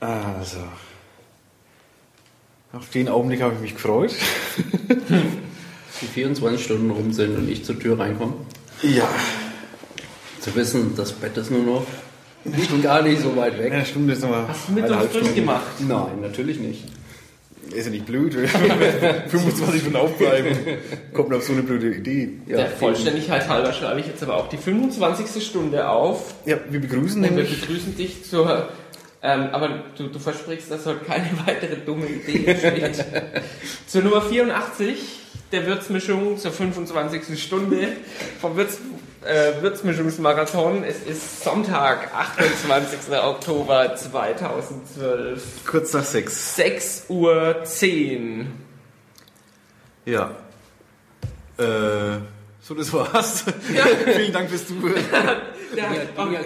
Also. Auf den Augenblick habe ich mich gefreut. Die 24 Stunden rum sind und ich zur Tür reinkomme. Ja. Zu wissen, das Bett ist nur noch nicht gar nicht so weit weg. Eine Stunde ist nochmal. Hast du mit uns Stunde. durchgemacht? Nein, natürlich nicht. Ist ja nicht blöd. 25 Stunden aufbleiben. Kommt auf so eine blöde Idee. Ja, Der Vollständigkeit halber schreibe ich jetzt aber auch die 25. Stunde auf. Ja, wir begrüßen Und wir nämlich. begrüßen dich zur. Ähm, aber du, du versprichst, dass heute keine weitere dumme Idee entsteht. zur Nummer 84 der Würzmischung, zur 25. Stunde vom Würz, äh, Würzmischungsmarathon. Es ist Sonntag, 28. Oktober 2012. Kurz nach sechs. 6 Uhr 10. Ja. Äh, so, das war's. Vielen Dank fürs Zuhören. Der,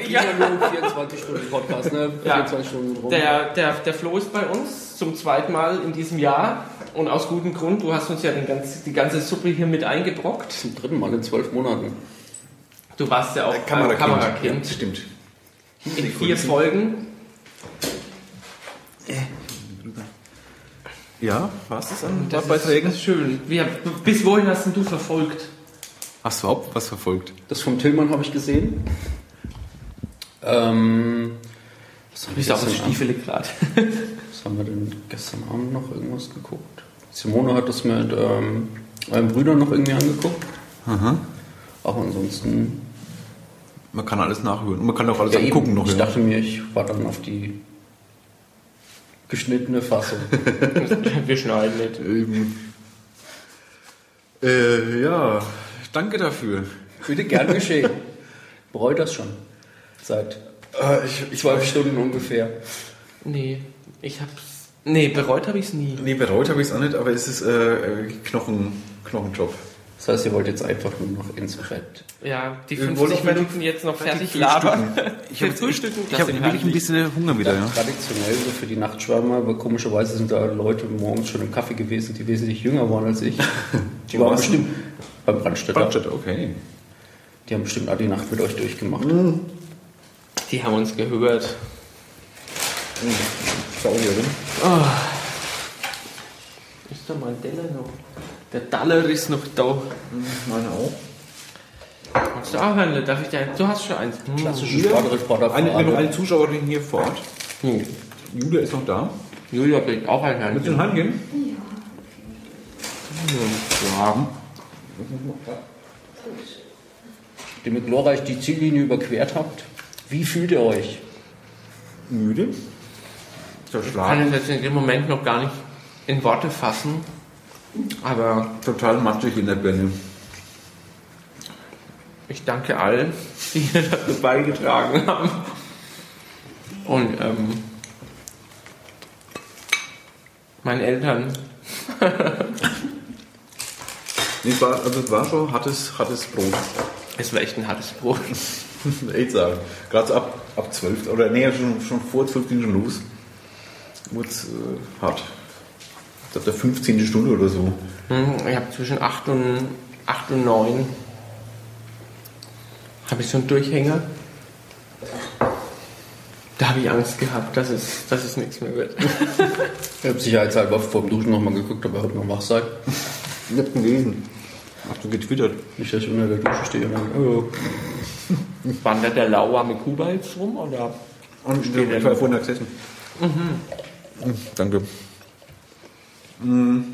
Ja, ja, ja. nur 24 Stunden Podcast, ne? Ja. 24 Stunden rum. Der, der, der Flo ist bei uns zum zweiten Mal in diesem Jahr und aus gutem Grund. Du hast uns ja den ganz, die ganze Suppe hier mit eingebrockt. Zum dritten Mal in zwölf Monaten. Du warst ja auch Kamerakind. ein Kamerakind. Ja, stimmt. In vier Folgen. Ja, war's das an Das das ist schön. Wie, bis wohin hast denn du verfolgt? Hast du überhaupt was verfolgt? Das vom Tillmann habe ich gesehen. Ähm, was, hab ich Bist du auf Abend- Stiefel gerade? was haben wir denn gestern Abend noch irgendwas geguckt? Simone hat das mit ähm, euren Brüdern noch irgendwie angeguckt. Aha. Auch ansonsten. Man kann alles nachhören. Und man kann auch alles Ja, eben. angucken noch. ich ja. dachte mir, ich war dann auf die geschnittene Fassung. Wir schneiden nicht. Eben. Äh, ja, danke dafür. Bitte gern geschehen. Bereut das schon. Seit Äh, ich, ich zwölf Stunden ungefähr. Nee, ich hab's. Nee, bereut habe ich es nie. Nee, bereut habe ich es auch nicht, aber es ist äh, Knochen, Knochenjob. Das heißt, ihr wollt jetzt einfach nur noch ins Bett. Ja, die Wir 50 wollen auch Minuten jetzt noch fertig labern. Ich habe frühstücken. ich hab wirklich ein bisschen Hunger wieder, ja. Traditionell so für die Nachtschwärmer, aber komischerweise sind da Leute morgens schon im Kaffee gewesen, die wesentlich jünger waren als ich. Die waren bestimmt beim Brandstätter. Brandstadt, okay. Die haben bestimmt auch die Nacht mit euch durchgemacht. Die haben uns gehört. Saugerin. Ist da mein Deller noch? Der Daller ist noch da. Meine auch. Hast du auch eine? Darf ich dir Du hast schon eins. Hm. Klassische Sportreporter Eine, eine, eine Zuschauerin hier vor Ort. Hm. Julia ist noch da. Julia kriegt auch ein Willst du Hand. in Hand gehen? Ja. Dem ihr glorreich die Ziellinie überquert habt. Wie fühlt ihr euch? Müde. Ich kann es jetzt in dem Moment noch gar nicht in Worte fassen. Aber Total matschig in der Birne. ich danke allen, die hier dazu beigetragen haben. Und ähm, meinen Eltern. Nee, es war, also es war schon hartes, hartes Brot. Es war echt ein hartes Brot. Echt sagen. Gerade so ab, ab 12, oder nee, schon, schon vor 12 ging schon los. Wurde es äh, hart. Ich glaube, der 15. Stunde oder so. Hm, Ich habe zwischen 8 und, 8 und 9 habe ich so einen Durchhänger. Da habe ich Angst gehabt, dass es, dass es nichts mehr wird. Ich habe sicherheitshalber vor dem Duschen nochmal geguckt, ob ihr heute noch wach seid. Ich hab gelesen. Hast du getwittert? Nicht, dass ich unter der Dusche stehe oh, Wandert der lauwarme Kuba jetzt rum? Oder? Und ich er war noch? vorhin gesessen. Mhm. Danke. Mhm.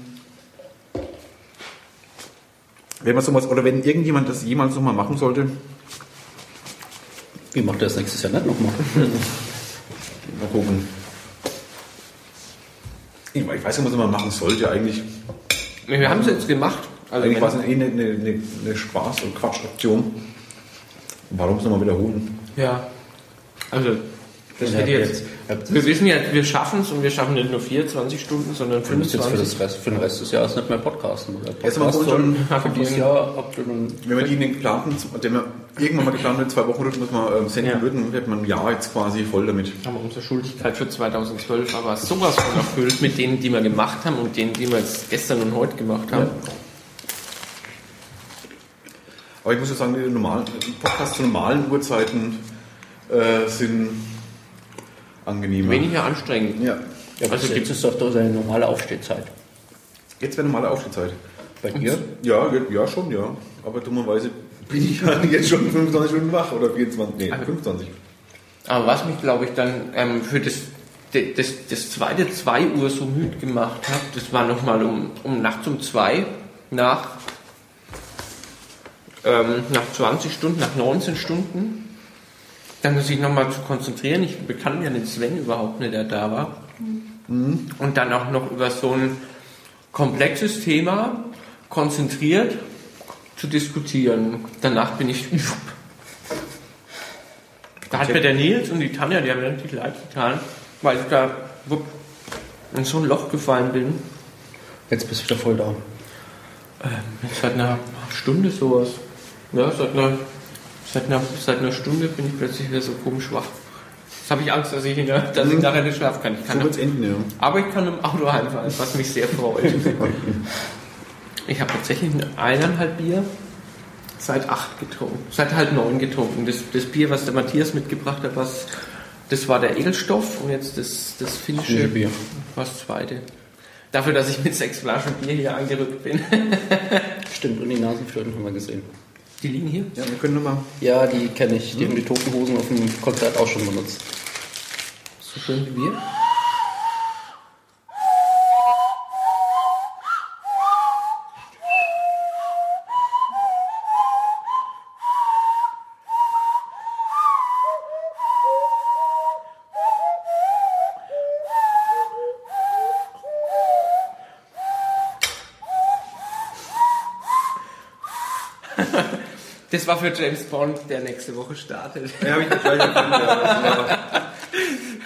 Wenn man sowas, oder wenn irgendjemand das jemals nochmal machen sollte, wie macht ihr das nächstes Jahr nicht nochmal? mal gucken. Ich ich weiß nicht, was man machen sollte eigentlich. Wir haben es jetzt gemacht. Also Eigentlich war es eh eine, eine, eine, eine Spaß- und Quatschaktion. Warum es nochmal wiederholen? Ja. Also, das Ja, wird jetzt. jetzt- Wir wissen ja, wir schaffen es und wir schaffen nicht nur 24 Stunden, sondern Du musst jetzt für, 25. das Rest, für den Rest des Jahres nicht mehr podcasten. Oder Podcast für dieses Jahr dann Wenn wir die in den geplanten, wenn wir irgendwann mal geplant mit zwei Wochen Rhythmus mal ähm, senden Ja. würden, hätte man ein Jahr jetzt quasi voll damit. haben wir unsere Schuldigkeit für 2012 aber sowas von erfüllt mit denen, die wir gemacht haben und denen, die wir jetzt gestern und heute gemacht haben. Aber ich muss ja sagen, die normalen Podcasts zu normalen Uhrzeiten äh, sind angenehmer. Weniger anstrengend. Ja. Ja, Also also jetzt ist doch seine normale Aufstehzeit. Jetzt wäre normale Aufstehzeit. Bei dir? Ja, ja, ja, schon, ja. Aber dummerweise bin ich ja jetzt schon 25 Stunden wach oder 24, nee, Also- 25. Aber was mich, glaube ich, dann ähm, für das, das, das zweite 2 Uhr so müde gemacht hat, das war nochmal um, um nachts um 2 nach, ähm, nach 20 Stunden, nach 19 Stunden. Dann sich nochmal zu konzentrieren. Ich bekannte ja den Sven überhaupt nicht, der da war. Und dann auch noch über so ein komplexes Thema konzentriert zu diskutieren. Danach bin ich Da hat mir der Nils und die Tanja, die haben mir richtig leid getan, weil ich da wupp, in so ein Loch gefallen bin. Jetzt bist du wieder voll da. Jetzt seit einer Stunde sowas. Ja, seit einer, seit einer, seit einer Stunde bin ich plötzlich wieder so komisch wach. Jetzt habe ich Angst, dass ich, in der, dass ich nachher nicht schlafen kann. Ich kann So wird's enden, ja. aber ich kann im Auto heimfahren, was mich sehr freut. Ich habe tatsächlich ein eineinhalb Bier seit acht getrunken, seit halb neun getrunken. Das, das Bier, was der Matthias mitgebracht hat, was, das war der Edelstoff und jetzt das, das finnische Finnische Bier. war das zweite. Dafür, dass ich mit sechs Flaschen Bier hier angerückt bin. Stimmt, und die Nasenflöten haben wir gesehen. Die liegen hier. Ja, wir können nochmal. Ja, die kenne ich. Die haben die Toten Hosen auf dem Konzert auch schon benutzt. So schön wie Bier. Das war für James Bond, der nächste Woche startet. Ja, habe ich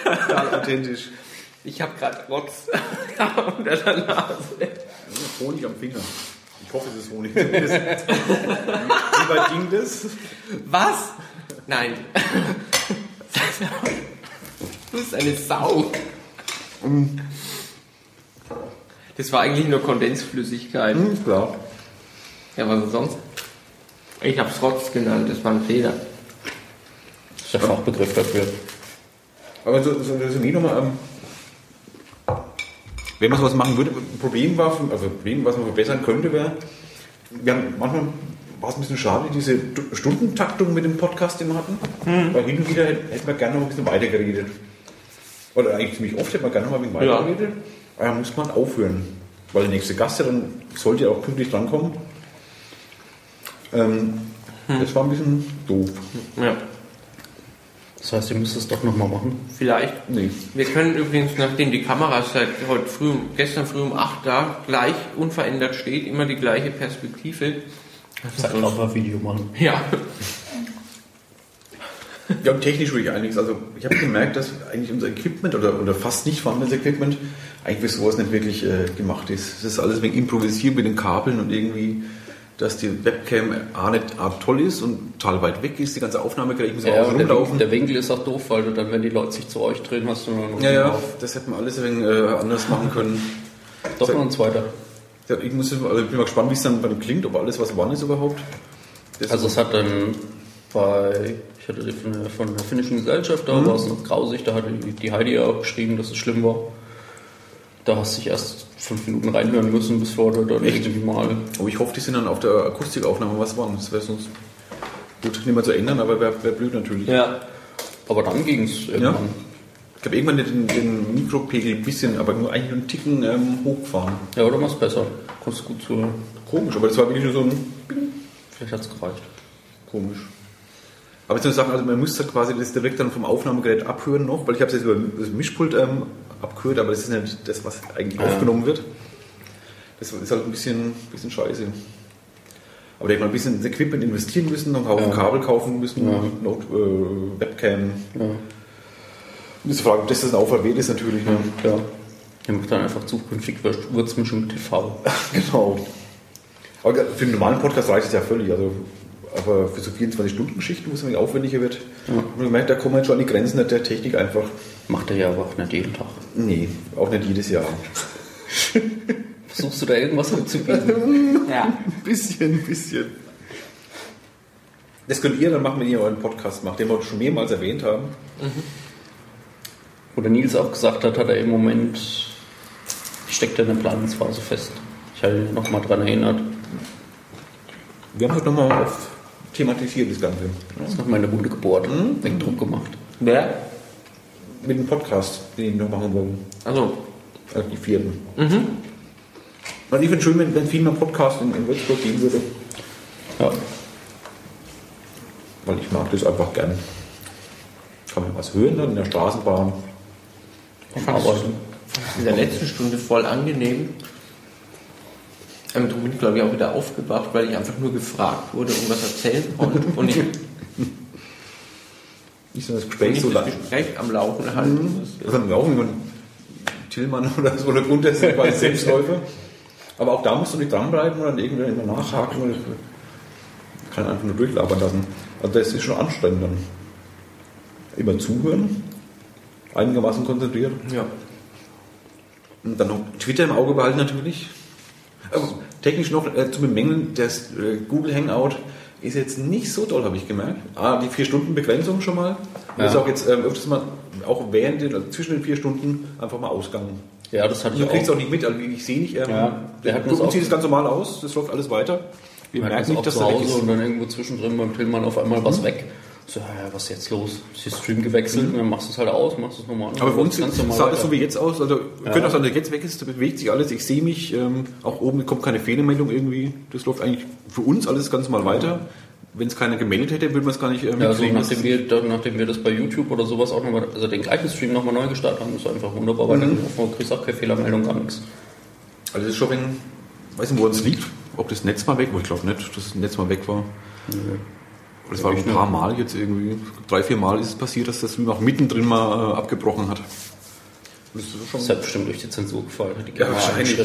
war total authentisch. Ich habe gerade Rotz unter der Nase. Honig am Finger. Ich hoffe, es ist Honig. Wie weit ging das? Was? Nein. Du bist eine Sau. Das war eigentlich nur Kondensflüssigkeit. Hm, klar. Ja, was sonst? Ich hab's Rotz genannt, das war ein Fehler. Das ist der Fachbegriff dafür. Aber so, so Resümee nochmal. Ähm, wenn man sowas machen würde, Problem war, also Problem, was man verbessern könnte, wäre, wir haben manchmal war es ein bisschen schade, diese Stundentaktung mit dem Podcast, den wir hatten. Weil hin und wieder hätten wir gerne noch ein bisschen weiter geredet. Oder eigentlich ziemlich oft hätten wir gerne noch mal ein bisschen Ja. weiter geredet. Aber dann muss man aufhören. Weil der nächste Gast ja dann sollte ja auch pünktlich drankommen. Ähm, Das war ein bisschen doof. Ja, Das heißt, ihr müsst es doch nochmal machen. vielleicht. Nee. Wir können übrigens, nachdem die Kamera seit heute früh, gestern früh um 8 da gleich unverändert steht, immer die gleiche Perspektive. Zeitraffer-Video machen. Ja, Ja, und technisch würde ich einiges. Also ich habe gemerkt, dass eigentlich unser Equipment oder, oder fast nicht vorhandenes Equipment eigentlich für sowas nicht wirklich äh, gemacht ist. Es ist alles wegen improvisiert mit den Kabeln und irgendwie, dass die Webcam A nicht A toll ist und total weit weg ist, die ganze Aufnahmegerät, ich muss Ja, auch und der, rumlaufen. Winkel, der Winkel ist auch doof, weil du dann, wenn die Leute sich zu euch drehen, hast du nur noch ja, ja, drauf. das hätte man alles ein wenig äh, anders machen können. Doch noch ein zweiter. Ja, ich, muss, also ich bin mal gespannt, wie es dann dem klingt, ob alles was wann ist überhaupt. Das Also es hat dann bei, ich hatte die von der, von der finnischen Gesellschaft, da war es noch grausig, da hat die, die Heidi ja auch geschrieben, dass es schlimm war. Da hast du dich erst fünf Minuten reinhören müssen, bevor du dann Echt? irgendwie mal... aber ich hoffe, die sind dann auf der Akustikaufnahme was waren. Das wäre sonst gut, nicht mehr zu ändern, aber wäre wär blöd natürlich. ja. Aber dann ging es irgendwann. Ich habe irgendwann den, den Mikropegel ein bisschen, aber nur eigentlich nur einen Ticken ähm, hochgefahren. Ja, oder machst besser. Konntest gut zuhören. Komisch, aber das war wirklich nur so ein Vielleicht hat es gereicht. komisch. Aber jetzt nur sagen, also man müsste quasi das direkt dann vom Aufnahmegerät abhören noch, weil ich habe es jetzt über das Mischpult ähm, abgehört, aber das ist nicht das, was eigentlich Ja. aufgenommen wird. Das ist halt ein bisschen, bisschen scheiße. Aber da hätte man ein bisschen ins Equipment investieren müssen, noch einen Haufen Ja. Kabel kaufen müssen, Ja. Not, äh, Webcam. Ja. Und die Frage, ob das das ein Aufwand wert ist natürlich. Ne? ja. Ihr macht dann einfach zukünftig Würzmischung mit TV. Genau. Aber für einen normalen Podcast reicht es ja völlig. Also, aber für so 24-Stunden-Geschichten, wo es ein wenig aufwendiger wird, Ja. ich gemerkt, da kommen halt schon an die Grenzen der Technik einfach. Macht er ja aber auch nicht jeden Tag. Nee, auch nicht jedes Jahr. Versuchst du da irgendwas anzubieten? ja. Ein bisschen, ein bisschen. Das könnt ihr dann machen, wenn ihr euren Podcast macht, den wir schon mehrmals erwähnt haben. Wo der Nils auch gesagt hat, hat er im Moment steckt er in der Planungsphase fest. Ich habe ihn nochmal dran erinnert. Wir haben heute nochmal auf thematisiert das Ganze. Das ist noch meine Wunde gebohrt, Wegdruck gemacht. Wer? Mit dem Podcast, den wir noch machen wollen. Also, Also die vierten. Und ich finde schön, wenn, wenn viel mehr Podcast in, in Würzburg gehen würde, Ja. weil ich mag das einfach gern. Kann man was hören dann in der Straßenbahn. Am Arbeiten. in der letzten Stunde voll angenehm. Ähm, darum bin ich, glaube ich, auch wieder aufgewacht, weil ich einfach nur gefragt wurde und was erzählen konnte. Und ich Nicht so das und Gespräch so das. Gespräch am Laufen halten muss. Das haben wir auch irgendwann Tillmann oder so oder Grund, der ist bei Selbstläufer. Aber auch da musst du nicht dranbleiben oder irgendwer immer nachhaken. Oder kann einfach nur durchlabern lassen. Also das ist schon anstrengend dann. Immer zuhören, einigermaßen konzentriert. Ja. Und dann noch Twitter im Auge behalten natürlich. Aber technisch noch äh, zu bemängeln, das äh, Google Hangout ist jetzt nicht so toll, habe ich gemerkt. Ah, die vier Stunden Begrenzung schon mal. Und Ja. ist auch jetzt ähm, öfters mal, auch während den, also zwischen den vier Stunden einfach mal Ausgang. Ja, das hatte Du ich kriegst auch auch. nicht mit, also ich sehe nicht, ähm, Ja, der Gucken auch- sieht es ganz normal aus, das läuft alles weiter. Wir merken merken nicht, auch dass da weg ist. und dann irgendwo zwischendrin beim Tillmann auf einmal was weg. So, ja, was ist jetzt los? Ist der Stream gewechselt? Und dann machst du es halt aus, machst es nochmal an. Aber für uns ganz sah normal das so wie jetzt aus. Also, wir können auch sagen, der jetzt weg ist, da bewegt sich alles, ich sehe mich, ähm, auch oben kommt keine Fehlermeldung irgendwie. Das läuft eigentlich für uns alles ganz normal weiter. Wenn es keiner gemeldet hätte, würde man es gar nicht ähm, Ja, also nachdem wir, dann, nachdem wir das bei YouTube oder sowas auch nochmal, also den gleichen Stream nochmal neu gestartet haben, ist einfach wunderbar Mhm. weitergelaufen. Du kriegst auch keine Fehlermeldung, gar nichts. Also das ist schon, wenn, weiß nicht, wo es liegt, ob das Netz mal weg war. Ich glaube nicht, dass das Netz mal weg war. Das war ein paar Mal jetzt irgendwie, drei, vier Mal ist es passiert, dass das Stream auch mittendrin mal äh, abgebrochen hat. Das ist schon Das hat bestimmt durch die Zensur gefallen. hat Die ja, Kamera wahrscheinlich.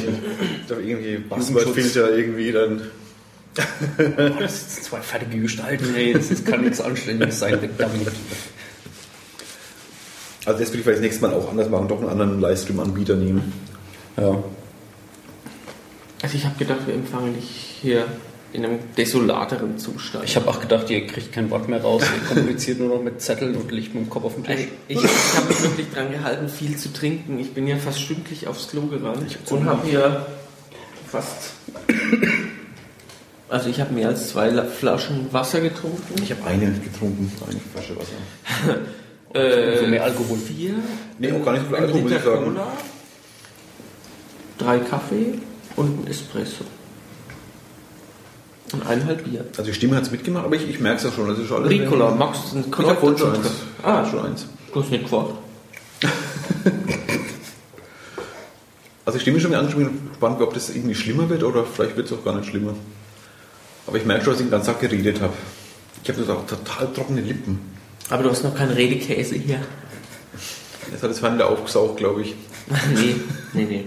Da irgendwie. Passwortfilter irgendwie dann. Oh, das sind zwei fertige Gestalten, ey. Das ist, kann nichts Anständiges sein, weg damit. Also das würde ich vielleicht das nächste Mal auch anders machen, doch einen anderen Livestream-Anbieter nehmen. Ja. Also ich habe gedacht, wir empfangen dich hier in einem desolateren Zustand. Ich habe auch gedacht, ihr kriegt kein Wort mehr raus. Ihr kommuniziert nur noch mit Zetteln und liegt mit dem Kopf auf dem Tisch. Also ich, ich habe mich wirklich dran gehalten, viel zu trinken. Ich bin ja fast stündlich aufs Klo gerannt und habe hier fast. Also ich habe mehr als zwei La- Flaschen Wasser getrunken. Ich habe eine getrunken, eine Flasche Wasser. Äh, Für mehr Alkohol. Vier. Nee, auch gar nicht so viel ein Alkohol, Liter ich sagen. Cola, drei Kaffee und ein Espresso. Und eineinhalb Bier. Also die Stimme hat es mitgemacht, aber ich, ich merke es ja schon. Das ist schon alles Ricola, magst du einen Ich habe schon eins. Ah, schon eins. Du hast nicht gefragt. Also ich stimme schon wieder an, schon wieder gespannt, ob das irgendwie schlimmer wird oder vielleicht wird es auch gar nicht schlimmer. Aber ich merke schon, dass ich den ganzen Tag geredet habe. Ich habe das auch total trockene Lippen. Aber du hast noch keinen Redekäse hier. Jetzt hat das wieder aufgesaugt, glaube ich. nee, nee, nee.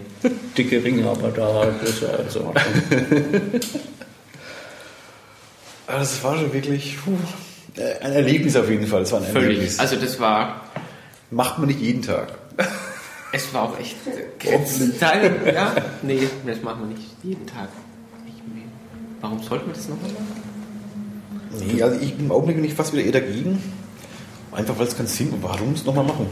Dicke Ringe, aber da ist ja also Aber das war schon wirklich puh, äh, ein Erlebnis auf jeden Fall. Es war ein Völlig. Erlebnis. Also das war, Macht man nicht jeden Tag. es war auch echt Teil, ja, nee, das machen wir nicht jeden Tag. Warum sollten wir das nochmal machen? Nee, also ich im Augenblick bin ich fast wieder eher dagegen. Einfach weil es keinen Sinn macht. Warum es nochmal machen?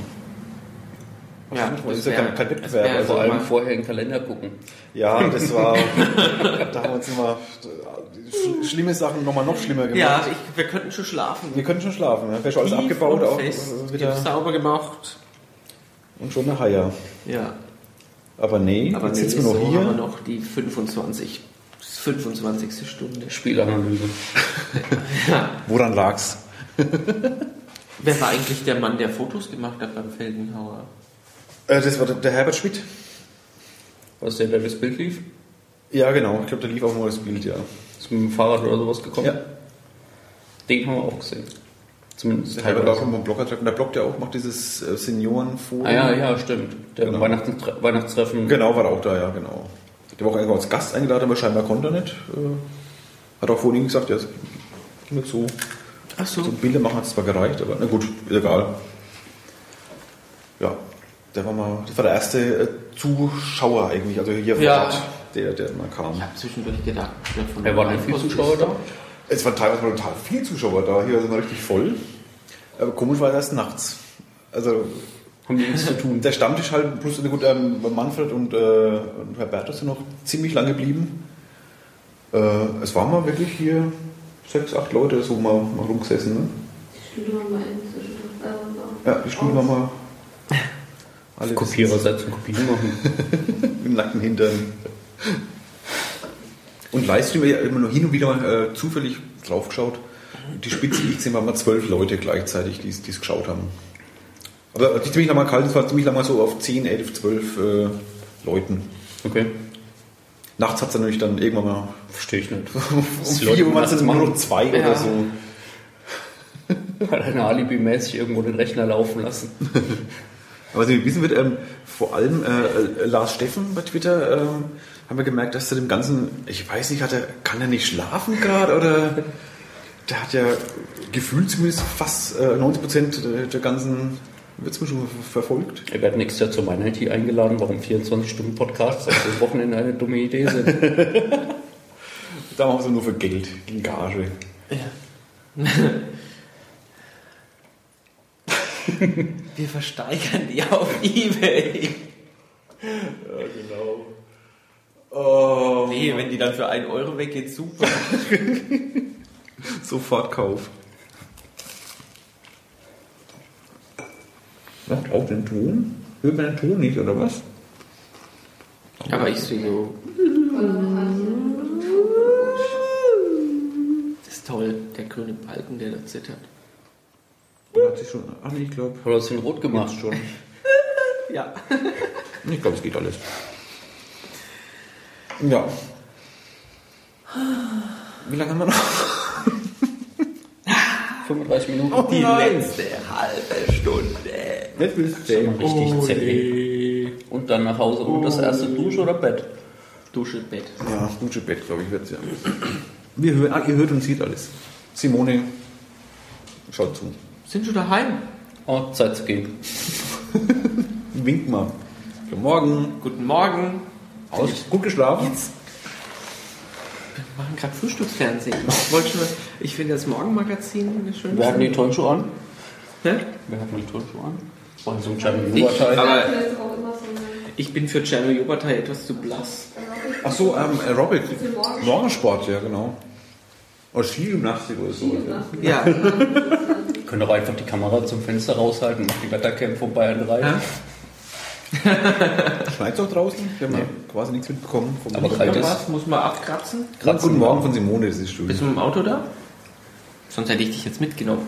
Ja, Das ist ja kein- kein Wettbewerb, also vor allem mal- vorher in den Kalender gucken. Ja, das war. da haben wir uns immer sch- schlimme Sachen nochmal noch schlimmer gemacht. Ja, ich, wir könnten schon schlafen. Wir können schon schlafen. Ne? Wäre schon alles Tief abgebaut, und auch fest. äh, wieder. sauber gemacht. Und schon eine Haier. Ja, Aber nee, aber jetzt nee, sitzen wir noch so hier. haben wir noch die 25, 25. Stunde. Spielanalyse. Woran lag's? Wer war eigentlich der Mann, der Fotos gemacht hat beim Felgenhauer? Äh, das war der, der Herbert Schmidt. Was der, der das Bild lief? Ja, genau. Ich glaube, da lief auch mal das Bild, ja. Ist mit dem Fahrrad oder sowas gekommen? Ja. Den haben wir auch gesehen. Zumindest Der Herbert war schon beim Blogger-Treffen. Der bloggt ja auch, macht dieses äh, Seniorenforum. Ah ja, ja, stimmt. Der Genau. Weihnachtstre Weihnachtstreffen. Genau, war er auch da, ja, genau. Der war auch irgendwo als Gast eingeladen, aber scheinbar konnte er nicht. Äh, Hat auch vorhin gesagt, ja, es ging so. Ach so. So Bilder machen hat es zwar gereicht, aber na gut, ist egal. Ja, der war mal, das war der erste äh, Zuschauer eigentlich, also hier vor Ja. Ort, der, der mal kam. Ich habe zwischendurch gedacht, Wer waren denn viele Zuschauer da? Es waren teilweise mal total viele Zuschauer da, hier war es mal richtig voll. Aber komisch war es erst nachts. Also Haben die nichts zu tun. Der Stammtisch halt, plus gut, ähm, Manfred und, äh, und Herr Bertus sind noch ziemlich lange geblieben. Äh, es waren mal wirklich hier sechs, acht Leute so mal, mal rumgesessen. Ne? Die Stühle haben wir inzwischen. Äh, Ja, die Stühle waren mal alle Kopierer setzen, Kopien machen. im nackten Hintern. Und Livestream, habe immer nur hin und wieder mal äh, zufällig drauf geschaut. Die Spitze liegt sind mal zwölf Leute gleichzeitig, die es geschaut haben. Aber die ziemlich lange mal kalt, es war ziemlich lange mal so auf 10, 11, 12 äh, Leuten. Okay, Nachts hat es dann natürlich dann irgendwann mal verstehe ich nicht. um Was die 4 Leute Uhr waren es nachts dann nur zwei Ja. oder so. Hat einer alibimäßig irgendwo den Rechner laufen lassen. Aber was ihr wissen wird, ähm, vor allem äh, äh, Lars Steffen bei Twitter ähm, haben wir gemerkt, dass er dem Ganzen, ich weiß nicht, hat er, kann er nicht schlafen gerade oder der hat ja gefühlt zumindest fast äh, 90 Prozent der ganzen Würzmischung verfolgt. Er wird nächstes Jahr zur Minority eingeladen, warum 24-Stunden-Podcasts auf das Wochenende eine dumme Idee sind. Da machen wir es nur für Geld, gegen Gage. Wir versteigern die auf Ebay. Ja, genau. Oh, Nee, wenn die dann für 1 Euro weggeht, super. Sofort Kauf. Macht auch den Ton? Hört man den Ton nicht, oder was? Aber ich sehe so, das ist toll, der grüne Balken, der da zittert. Schon. Ach nee, ich glaube. Hat er das in Rot gemacht schon? Ja. Ich glaube, es geht alles. Ja. Wie lange haben wir noch? 35 Minuten. Oh Die letzte halbe Stunde. Jetzt mal du richtig zäh. Und dann nach Hause und das erste Dusche oder Bett? Dusche, Bett. Ja, gute Bett, glaube ich, wird es ja. Wir hören, ah, ihr hört und seht alles. Simone, schaut zu. Sind schon daheim? Oh, Zeit zu gehen. Wink mal. Guten Morgen. Guten Morgen. Aus. Gut geschlafen? Jetzt. Wir machen gerade Frühstücksfernsehen. Ich wollte schon, ich finde das Morgenmagazin eine schöne Wer hat die. Turnschuhe an? Hä? Wer hat die Turnschuhe an? Und so ein Ich, Oberteil. aber eine. ich bin für Jeremy Oberteil etwas zu blass. Ach so, ähm, Aerobic. Morgensport, ja, genau. Oder Skigymnastik oder so. Ja. Können doch einfach die Kamera zum Fenster raushalten, macht die Wettercam von Bayern 3. Ja. Schneit es auch draußen? Wir haben ja quasi nichts mitbekommen. Vom Aber kalt ist- Was muss man abkratzen? Kratzen. Guten Morgen von Simone, das ist schön. Bist du mit dem Auto da? Sonst hätte ich dich jetzt mitgenommen.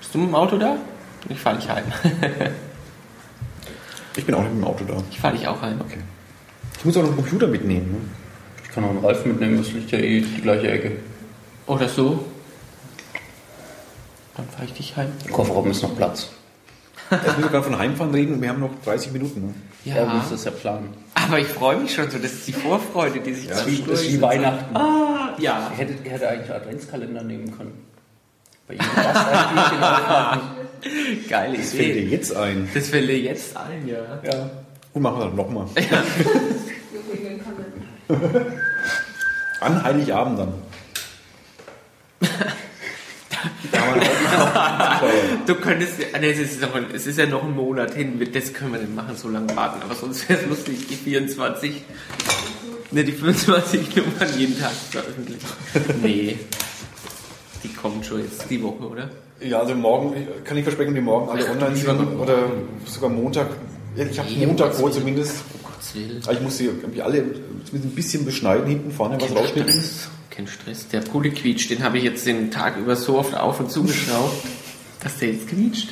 Bist du mit dem Auto da? Ich fahre dich heim. Ich bin auch nicht mit dem Auto da. Ich fahre dich auch heim. Okay. Ich muss auch noch einen Computer mitnehmen. Ne? Ich kann auch einen Reifen mitnehmen, das liegt ja eh die gleiche Ecke. Oder so. Dann fahre ich dich heim. Im Kofferraum ist noch Platz. Jetzt müssen wir gerade von Heimfahren reden. Wir haben noch 30 Minuten. Ne? Ja, Ja. muss das ja planen. Aber ich freue mich schon so. Das ist die Vorfreude, die sich Ja, Das ist wie, das ist wie zwischendurch- Weihnachten. Ah, ja. Ihr hättet, ihr hättet eigentlich einen Adventskalender nehmen können. Bei jedem Gast ein Türchen aufmachen. Geile Das fällt dir Idee. jetzt ein. Das fällt dir jetzt ein, ja. Ja. Gut, machen wir das nochmal. An Heiligabend dann. da haben wir auch Du könntest, ah, nee, es ist, noch es ist ja noch ein Monat hin, das können wir nicht machen, so lange warten, aber sonst wäre es lustig, die 24, ne, die 25 Nummern jeden Tag veröffentlichen. Nee, die kommen schon jetzt die Woche, oder? Ja, also morgen, kann ich versprechen, die morgen alle online sind. Oder sogar Montag. Ich habe Montag vor zumindest. Um Gottes Willen. Aber ich muss sie irgendwie alle ein bisschen beschneiden, hinten vorne was rausschneiden. Kein Stress. Der Pulli quietscht, den habe ich jetzt den Tag über so oft auf und zugeschraubt, dass der jetzt quietscht.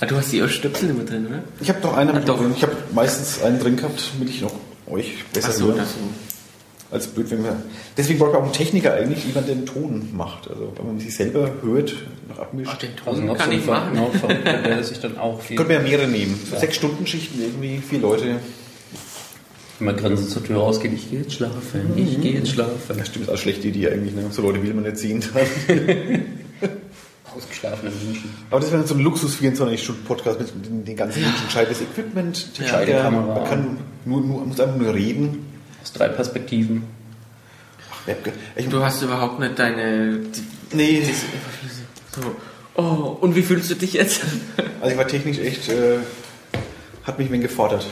Ah, du hast die Stöpsel immer drin, oder? Ich habe doch einen Ah, mit doch. drin. Ich habe meistens einen drin gehabt, damit ich noch euch besser Ach so, höre. das so. Als blöd, wenn wir. Deswegen braucht man auch einen Techniker eigentlich, jemand, der den Ton macht. Also wenn man sich selber hört, noch abmischt. Ach, den Also Ton noch kann so ich machen. Genau, sich dann auch viel Könnte man ja mehrere nehmen. So sechs Stunden Schichten irgendwie, vier Leute. immer grinsen zur Tür rausgehen. Ich gehe jetzt schlafen, ich gehe jetzt schlafen. Das stimmt, ist auch eine schlechte Idee eigentlich. Ne? So Leute will man nicht ziehen. Ausgeschlafene Menschen. Aber das wäre so ein Luxus 24-Stunden-Podcast mit den, ganzen Menschen. Gescheites Equipment, Ja. Techniker, Kamera. man kann nur, nur, muss einfach nur reden. Aus drei Perspektiven. Ich, Du hast überhaupt nicht deine. Die, nee, das, so, Oh, und wie fühlst du dich jetzt? Also ich war technisch echt, äh, hat mich ein wenig gefordert.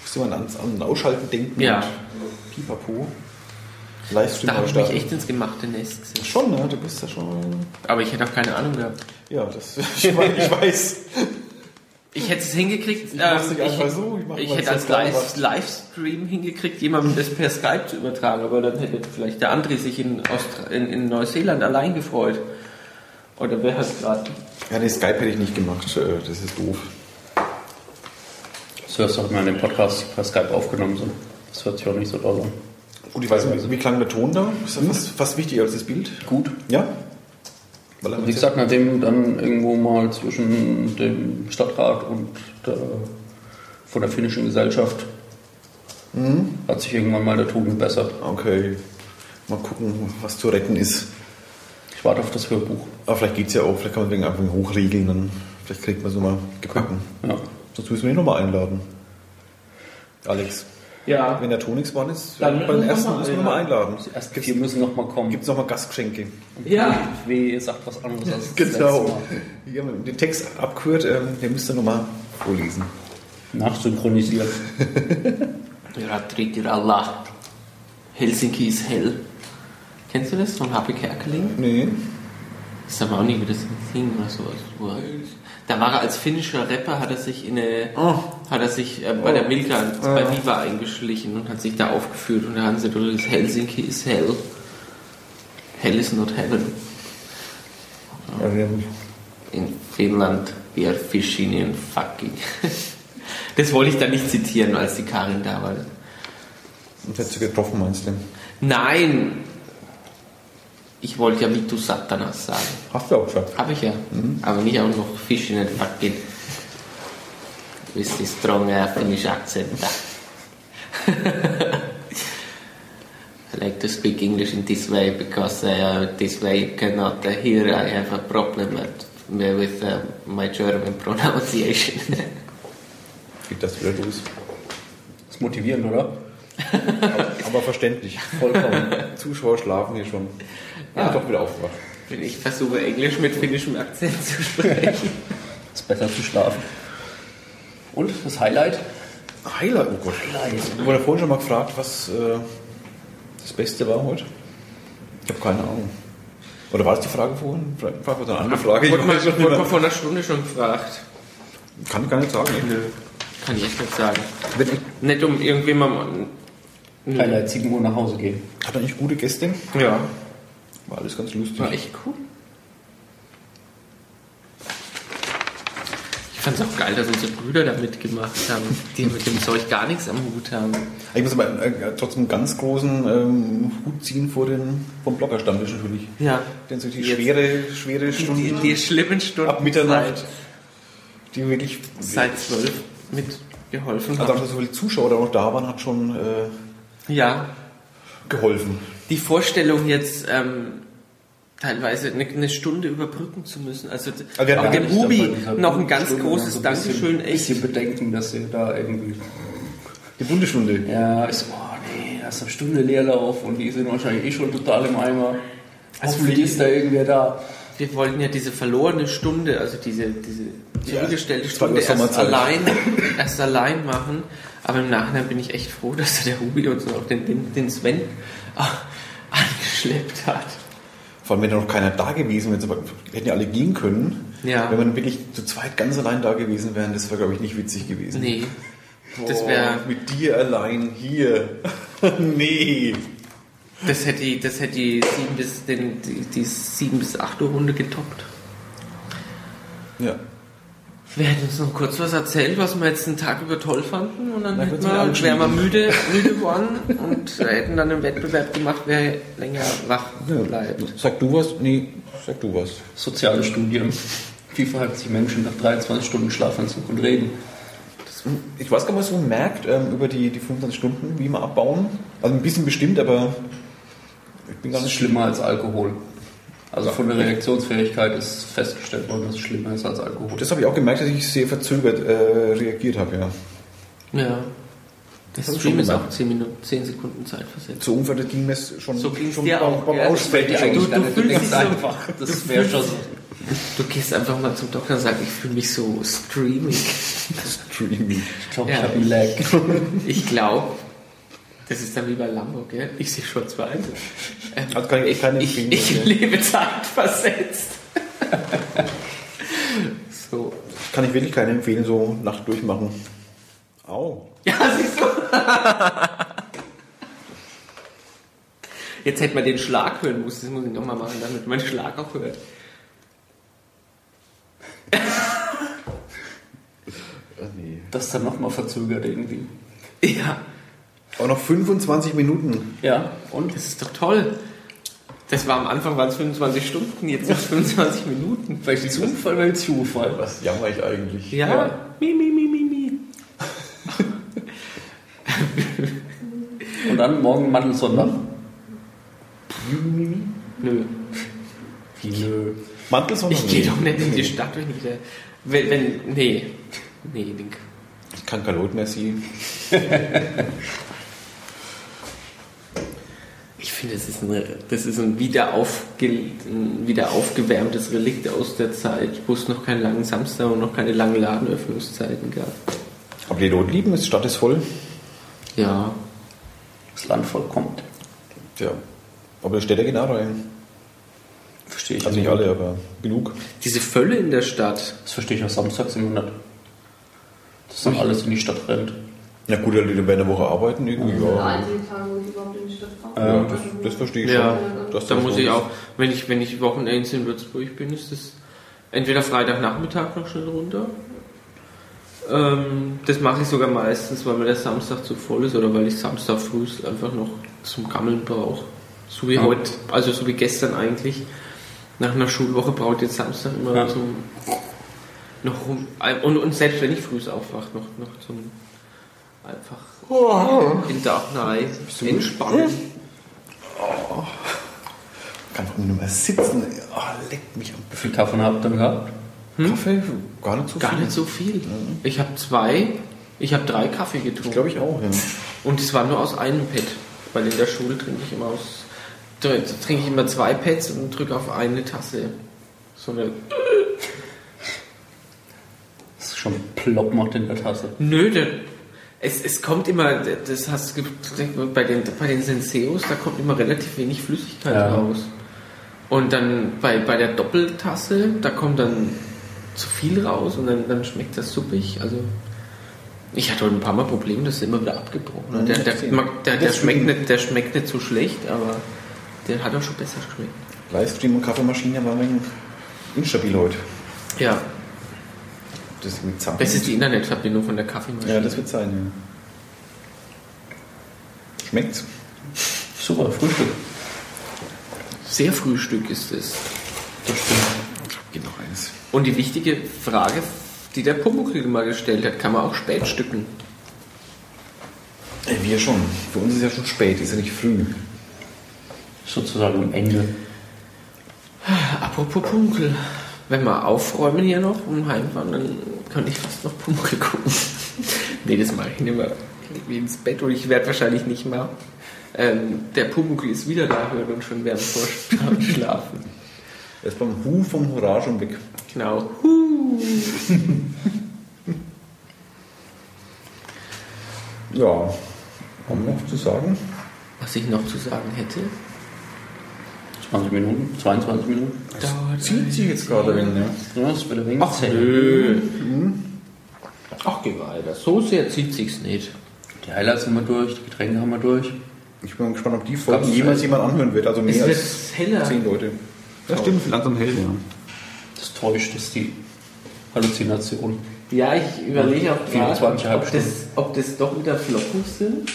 Musste man ans, an den Ausschalten denken. Ja. und Pipapo. Livestream Da habe ich mich echt ins gemachte Nest gesetzt. Schon, ne? Du bist ja schon. Aber ich hätte auch keine Ahnung gehabt. Ja, das ich weiß. Ich weiß. Ich hätte es hingekriegt. Ich ähm, einfach so, ich ich hätte so als Live. Livestream hingekriegt, jemandem das per Skype zu übertragen, aber dann hätte vielleicht der André sich in, Austra in, in Neuseeland allein gefreut. Oder wer hat gerade. Ja, nee, Skype hätte ich nicht gemacht. äh, Das ist doof. Das hörst du auch mal in dem Podcast per Skype aufgenommen. So. Das hört sich auch nicht so doll an. Gut, ich weiß nicht, wie klang der Ton da? Ist ja fast, fast wichtiger als das Bild. Gut. Ja? Weil er Wie gesagt, nachdem dann irgendwo mal zwischen dem Stadtrat und der, von der finnischen Gesellschaft hat sich irgendwann mal der Ton gebessert. Okay. Mal gucken, was zu retten ist. Ich warte auf das Hörbuch. Aber vielleicht geht es ja auch, vielleicht kann man wegen einfach hochriegeln, dann vielleicht kriegt man es nochmal gebacken. Ja. Sonst müssen wir ihn nochmal einladen. Alex, Ja. wenn der Ton nichts geworden ist, Dann bei den noch ersten mal müssen wir nochmal einladen. Die ersten vier müssen noch mal kommen. Gibt es nochmal Gastgeschenke? Ja. W sagt was anderes als das Genau. haben den Text abgehört, ähm, den müsst ihr nochmal vorlesen. Nachsynchronisiert. Allah. Helsinki ist hell. Kennst du das von Happy Kerkeling? Nee. Ich sag mal auch nicht, wie das Ding oder sowas. Da war er als finnischer Rapper, hat er sich in eine, hat er sich äh, bei der Milka, bei Viva eingeschlichen und hat sich da aufgeführt und da haben sie das Helsinki is hell. Hell is not heaven. Ja, In Finnland, we are fishing and fucking. Das wollte ich da nicht zitieren, als die Karin da war. uns jetzt getroffen, meinst du? Nein! Ich wollte ja Vitu Satanas sagen. Hast du auch gesagt. Habe ich ja. Aber nicht auch noch Fishing and fucking. With the strong uh, Finnish accent. I like to speak English in this way because uh, this way you cannot uh, hear I have a problem at, with uh, my German pronunciation. Geht das wieder los. Das ist motivierend, oder? Aber verständlich. Vollkommen. Zuschauer schlafen hier schon. Ja, doch wieder aufgewacht. Wenn ich versuche Englisch mit finnischem Akzent zu sprechen. ist besser zu schlafen. Und das Highlight? Highlight, oh Gott. Ich wurde vorhin schon mal gefragt, was äh, das Beste war heute. Ich habe keine Ahnung. Oder war das die Frage vorhin? Vielleicht war das eine andere Frage. Ich Wurde man, wurde man vor einer Stunde schon gefragt. Kann ich gar nicht sagen. Nö. Kann ich echt nicht sagen. Wenn ich, Nicht um irgendwie mal. Nö. Highlight 7 Uhr nach Hause gehen. hat er nicht gute Gäste? Ja. War alles ganz lustig. War echt cool. Ich fand es auch geil, dass unsere Brüder da mitgemacht haben, die mit dem Zeug gar nichts am Hut haben. Ich muss aber äh, trotzdem einen ganz großen ähm, Hut ziehen vor den, vom Bloggerstammtisch natürlich. Ja. Denn so die Jetzt- schwere, schwere Die, Stunden die, die schlimmen Stunden ab Mitternacht, die wirklich, seit, zwölf mitgeholfen also haben. so viele Zuschauer da noch da waren, hat schon äh, Ja. geholfen. Die Vorstellung jetzt ähm, teilweise eine, eine Stunde überbrücken zu müssen. Also auch ja dem Hubi noch ein ganz großes so ein Dankeschön. Bisschen, Echt. bisschen Bedenken, dass sie da irgendwie. Die Bundesstunde. Ja, ich so, oh nee, ist eine Stunde Leerlauf und die sind wahrscheinlich eh schon total im Eimer. Also Hoffentlich ist da irgendwer da. Wir wollten ja diese verlorene Stunde, also diese, diese zurückgestellte das war Stunde erst allein, erst allein machen. Aber im Nachhinein bin ich echt froh, dass der Hubi uns noch den, den, den Sven angeschleppt hat. Vor allem, wenn da noch keiner da gewesen wäre, aber wir hätten ja alle gehen können. Ja. Wenn wir wirklich zu zweit ganz allein da gewesen wären, das wäre, glaube ich, nicht witzig gewesen. Nee, das Boah, wäre, Mit dir allein hier. nee. das hätte, die- das hätte die sieben bis, den, die, die bis acht Uhr Runde getoppt. Ja. Wir hätten uns noch kurz was erzählt, was wir jetzt einen Tag über toll fanden und dann hätten wieder wir, wären wir müde, müde geworden und hätten dann einen Wettbewerb gemacht, wer länger wach bleibt. Sag du was? Nee, sag du was. Soziale Studien. Wie verhalten sich Menschen nach 23 Stunden Schlafanzug und Reden? Ich weiß gar nicht, was man so merkt ähm, über die, die 25 Stunden, wie wir abbauen. Also ein bisschen bestimmt, aber ich bin gar Das ist schlimmer als Alkohol. Also von der Reaktionsfähigkeit ist festgestellt worden, dass es schlimmer ist als Alkohol. Das habe ich auch gemerkt, dass ich sehr verzögert äh, reagiert habe, ja. Ja. Hab ich Stream schon ist auch gemerkt. 10 Minuten, 10 Sekunden Zeit versetzt. So ungefähr das ging mir schon, So schon dir beim, auch, beim gell? Aussprechen Du- schon. du fühlst dich so- einfach. Das wäre schon so. Du gehst einfach mal zum Doktor und sagst, ich fühle mich so streaming. Streaming. Ich glaube, Ja. ich habe einen Lag. Ich glaube, das ist dann wie bei Lambo, gell? Ich sehe schon zwei. Ähm, Also kann ich echt keine ich, empfehlen. ich lebe zeitversetzt. so. Kann ich wirklich keine empfehlen, so Nacht durchmachen. Au. Ja, siehst du. Jetzt hätte man den Schlag hören müssen. Das muss ich nochmal machen, damit man den Schlag auch hört. Nee. Das ist dann nochmal verzögert irgendwie. Ja, Aber noch 25 Minuten. Ja, und? das ist doch toll. Das war am Anfang waren es 25 Stunden, jetzt sind es 25 Minuten. Welchen Zufall, welchen Zufall. Was jammer ich eigentlich? Ja, Ja. mi, mi, mi, mi, mi. Und dann morgen Mandelsonntag. Nö. Nö. Mantel Ich gehe doch nicht in die Stadt, wenn ich da. Wenn, wenn, nee. Nee, Link. Ich kann kein Lot mehr sehen. Finde, das ist ein, das ist ein wieder, aufge, ein wieder aufgewärmtes Relikt aus der Zeit, wo es noch keinen langen Samstag und noch keine langen Ladenöffnungszeiten gab. Aber die Lot lieben, die Stadt ist voll. Ja. Das Land vollkommt. Ja. Aber die Städte gehen auch rein. Verstehe ich Also nicht alle, aber genug. Diese Völle in der Stadt. Das verstehe ich auch samstags immer nicht. Dass dann alles in die Stadt rennt. Na gut, die Leute werden eine Woche arbeiten irgendwie, ja. einzige Tag, wo ich überhaupt ja das, das verstehe ich Ja, schon. dass da das muss so ich ist. auch, wenn ich, wenn ich Wochenends in Würzburg bin, ist das entweder Freitagnachmittag noch schnell runter. Ähm, das mache ich sogar meistens, weil mir der Samstag zu voll ist oder weil ich Samstag früh einfach noch zum Gammeln brauche. So wie Ja. heute, also so wie gestern eigentlich. Nach einer Schulwoche brauche ich jetzt Samstag immer Ja. zum noch rum. Und, und selbst wenn ich früh aufwache, noch, noch zum einfach in der Nein, entspannen. Kann einfach nur mehr sitzen. Oh, leckt mich am Wie viel Kaffee habt ihr gehabt? Kaffee? Gar nicht so Gar viel. nicht so viel. Ich habe zwei, ich habe drei Kaffee getrunken. Glaube ich auch, ja. Und es war nur aus einem Pad. Weil in der Schule trinke ich immer aus. tr- Trinke ich immer zwei Pads und drücke auf eine Tasse. So eine. Das ist schon plopp macht in der Tasse. Nö, der, es, es kommt immer, das hast du bei den, bei den Senseos, da kommt immer relativ wenig Flüssigkeit Ja. raus. Und dann bei, bei der Doppeltasse, da kommt dann zu viel raus und dann, dann schmeckt das suppig. Also ich hatte heute ein paar Mal Probleme, das ist immer wieder abgebrochen. Mhm, der, der, der, der, schmeckt nicht, der schmeckt nicht so schlecht, aber der hat auch schon besser geschmeckt. Livestream und Kaffeemaschine waren instabil heute. Ja, Das mit Zappen. das ist die Internetverbindung von der Kaffeemaschine. Ja, das wird sein, ja. Schmeckt's? Super, Frühstück. Sehr Frühstück ist es. Das stimmt. Ich hab hier noch eins. Und die wichtige Frage, die der Pumuckl mal gestellt hat, kann man auch spätstücken. Ey, wir schon. Für uns ist ja schon spät, ist ja nicht früh. Sozusagen am Ende. Apropos Pumuckl, wenn wir aufräumen hier noch und heimfahren, dann könnte ich fast noch Pumuckl gucken. nee, das mache ich nicht mehr. Ich leg mich ins Bett und ich werde wahrscheinlich nicht mal. Ähm, der Pumuckl ist wieder da, hört uns schon während vor Schlafen. Er ist beim Hu vom Hurra schon weg. Genau. Huh. Ja. Haben wir noch zu sagen? Was ich noch zu sagen hätte. 20 Minuten, 22 Minuten. Zieht sich jetzt gerade ein, ja. Ja, das wird ein wenig Ach zäh. nö. Ach, geh weiter. So sehr zieht sich's nicht. Die Highlights haben wir durch, die Getränke haben wir durch. Ich bin gespannt, ob die Folgen jemals jemand anhören wird. Also mehr Es als heller. zehn Leute. Das stimmt, langsam hell, ja. Das täuscht, ist die Halluzination. Ja, ich überlege auch gerade, 24,5 ob das, ob das doch wieder Flocken sind.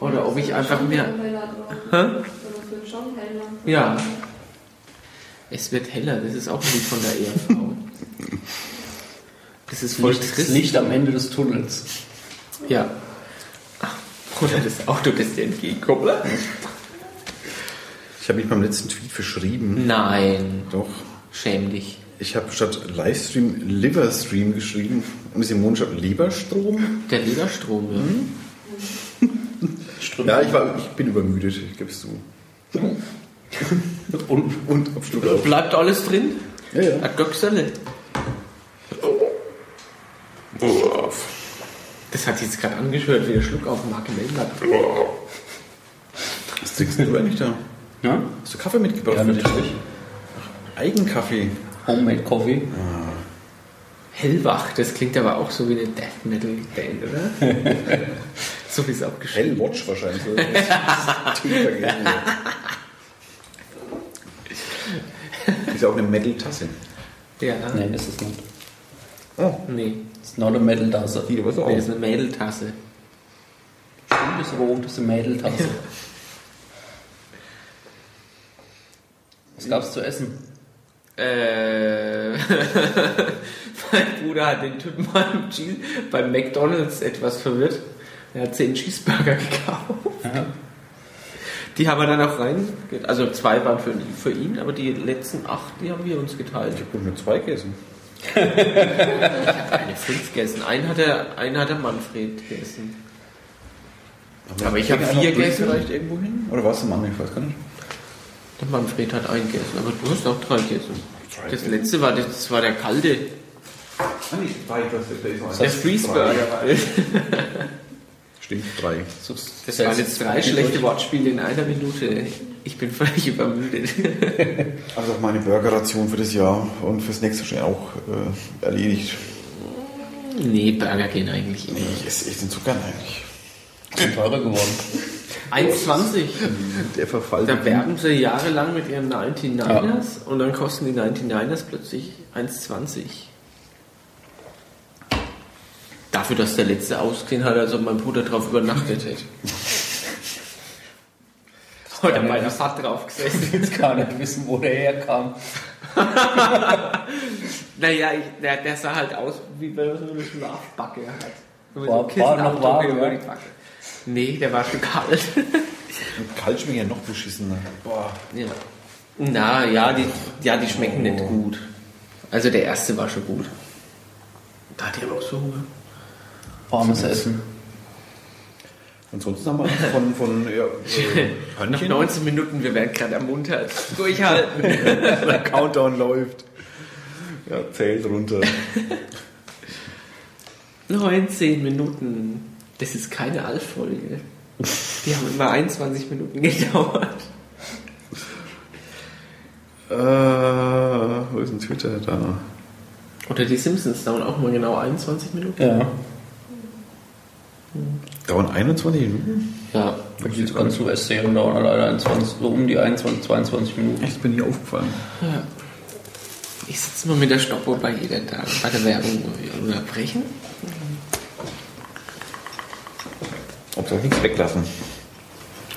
Oder ob ich einfach mehr. Hä? Es wird schon heller. Ja. Es wird heller, das ist auch ein Lied von der Ehefrau. Das ist voll Licht, das. Licht am Ende des Tunnels. Ja. Oder das Auto, das dir entgegenkommt. Ich habe mich beim letzten Tweet verschrieben. Nein. Doch. Schäm dich. Ich habe statt Livestream Liverstream geschrieben. Und ist im Mund statt Leberstrom. Der Leberstrom, ja. Strömt. Ja, ich, war, ich bin übermüdet, ich gebe es zu. Und, Und Abschluss. Bleibt alles drin? Ja, ja. Ein Göcksele. Das hat sich jetzt gerade angehört wie der Schluck auf Marke Melbert. Was trinkst du eigentlich da? ja? Hast du Kaffee mitgebracht ja, natürlich. Eigenkaffee. Homemade Coffee. Hellwach, das klingt aber auch so wie eine Death Metal Band, oder? so wie es auch geschrieben Hellwatch wahrscheinlich. Ist ja auch eine Metal-Tasse. Ja, Nein, ist es nicht. nee. It's not a metal Tasse. Hier, was auch. Das ist eine Mädeltasse. Stimmt, ist rot, das ist eine Mädeltasse. Was gab's zu essen? Äh, mein Bruder hat den Typen beim, Cheese, beim McDonalds etwas verwirrt. Er hat 10 Cheeseburger gekauft. Ja. Die haben wir dann auch rein. Also zwei waren für, für ihn, aber die letzten acht, die haben wir uns geteilt. Ich habe nur zwei gegessen. Eine fünf gegessen. Einen hat der, einen hat der Manfred gegessen. Aber ich habe vier gegessen. Vielleicht irgendwo hin? Oder warst du Mann? Ich weiß gar nicht. Der Manfred hat einen gegessen, aber du hast auch drei gegessen. Drei Das letzte war, das war der kalte. Ah, nee, drei. Das, das ist Der. Freezeburger war das. Stimmt, drei. So, Das waren jetzt drei schlechte Wortspiele in einer Minute. Ich bin völlig übermüdet. Also auch meine Burgerration für das Jahr und fürs nächste Jahr auch äh, erledigt. Nee, Burger gehen eigentlich Nee, immer. ich esse echt den Zucker eigentlich. Sind teurer geworden. 1,20. Der Verfall. Da werben sie jahrelang mit ihren 99ers und dann kosten die 99ers plötzlich 1,20. Dafür, dass der letzte ausgesehen hat, als ob mein Bruder drauf übernachtet hätte. Heute bei der Fahrt drauf gesessen. jetzt gar nicht wissen, wo der herkam. Naja, ich, der, der sah halt aus, wie wenn er so eine Schlafbacke hat. So War- so war noch warm, über ja? die Backe. Nee, der war schon kalt. Kalt schmecken ja noch beschissener. Boah. ja. Na, ja, die, ja, die schmecken nicht gut. Also der erste war schon gut. Da hatte ich aber auch so Hunger. Warmes Essen. Ansonsten haben wir von, von ja, äh, Nach Hörnchen. 19 Minuten, wir werden gerade ermuntert. Durchhalten. Der Countdown läuft. Ja, zählt runter. 19 Minuten. Das ist keine Alf-Folge. Die haben immer 21 Minuten gedauert. Äh, wo ist denn Twitter da? Oder die Simpsons dauern auch mal genau 21 Minuten. Ja. Dauern 21 Minuten? Ja. Die ganzen US-Serien dauern leider 21, so um die 21, 22 Minuten. Echt, bin nie aufgefallen. Ich sitze mal mit der Stoppuhr bei jeder da, bei der Werbung unterbrechen. Ob soll ich nichts weglassen?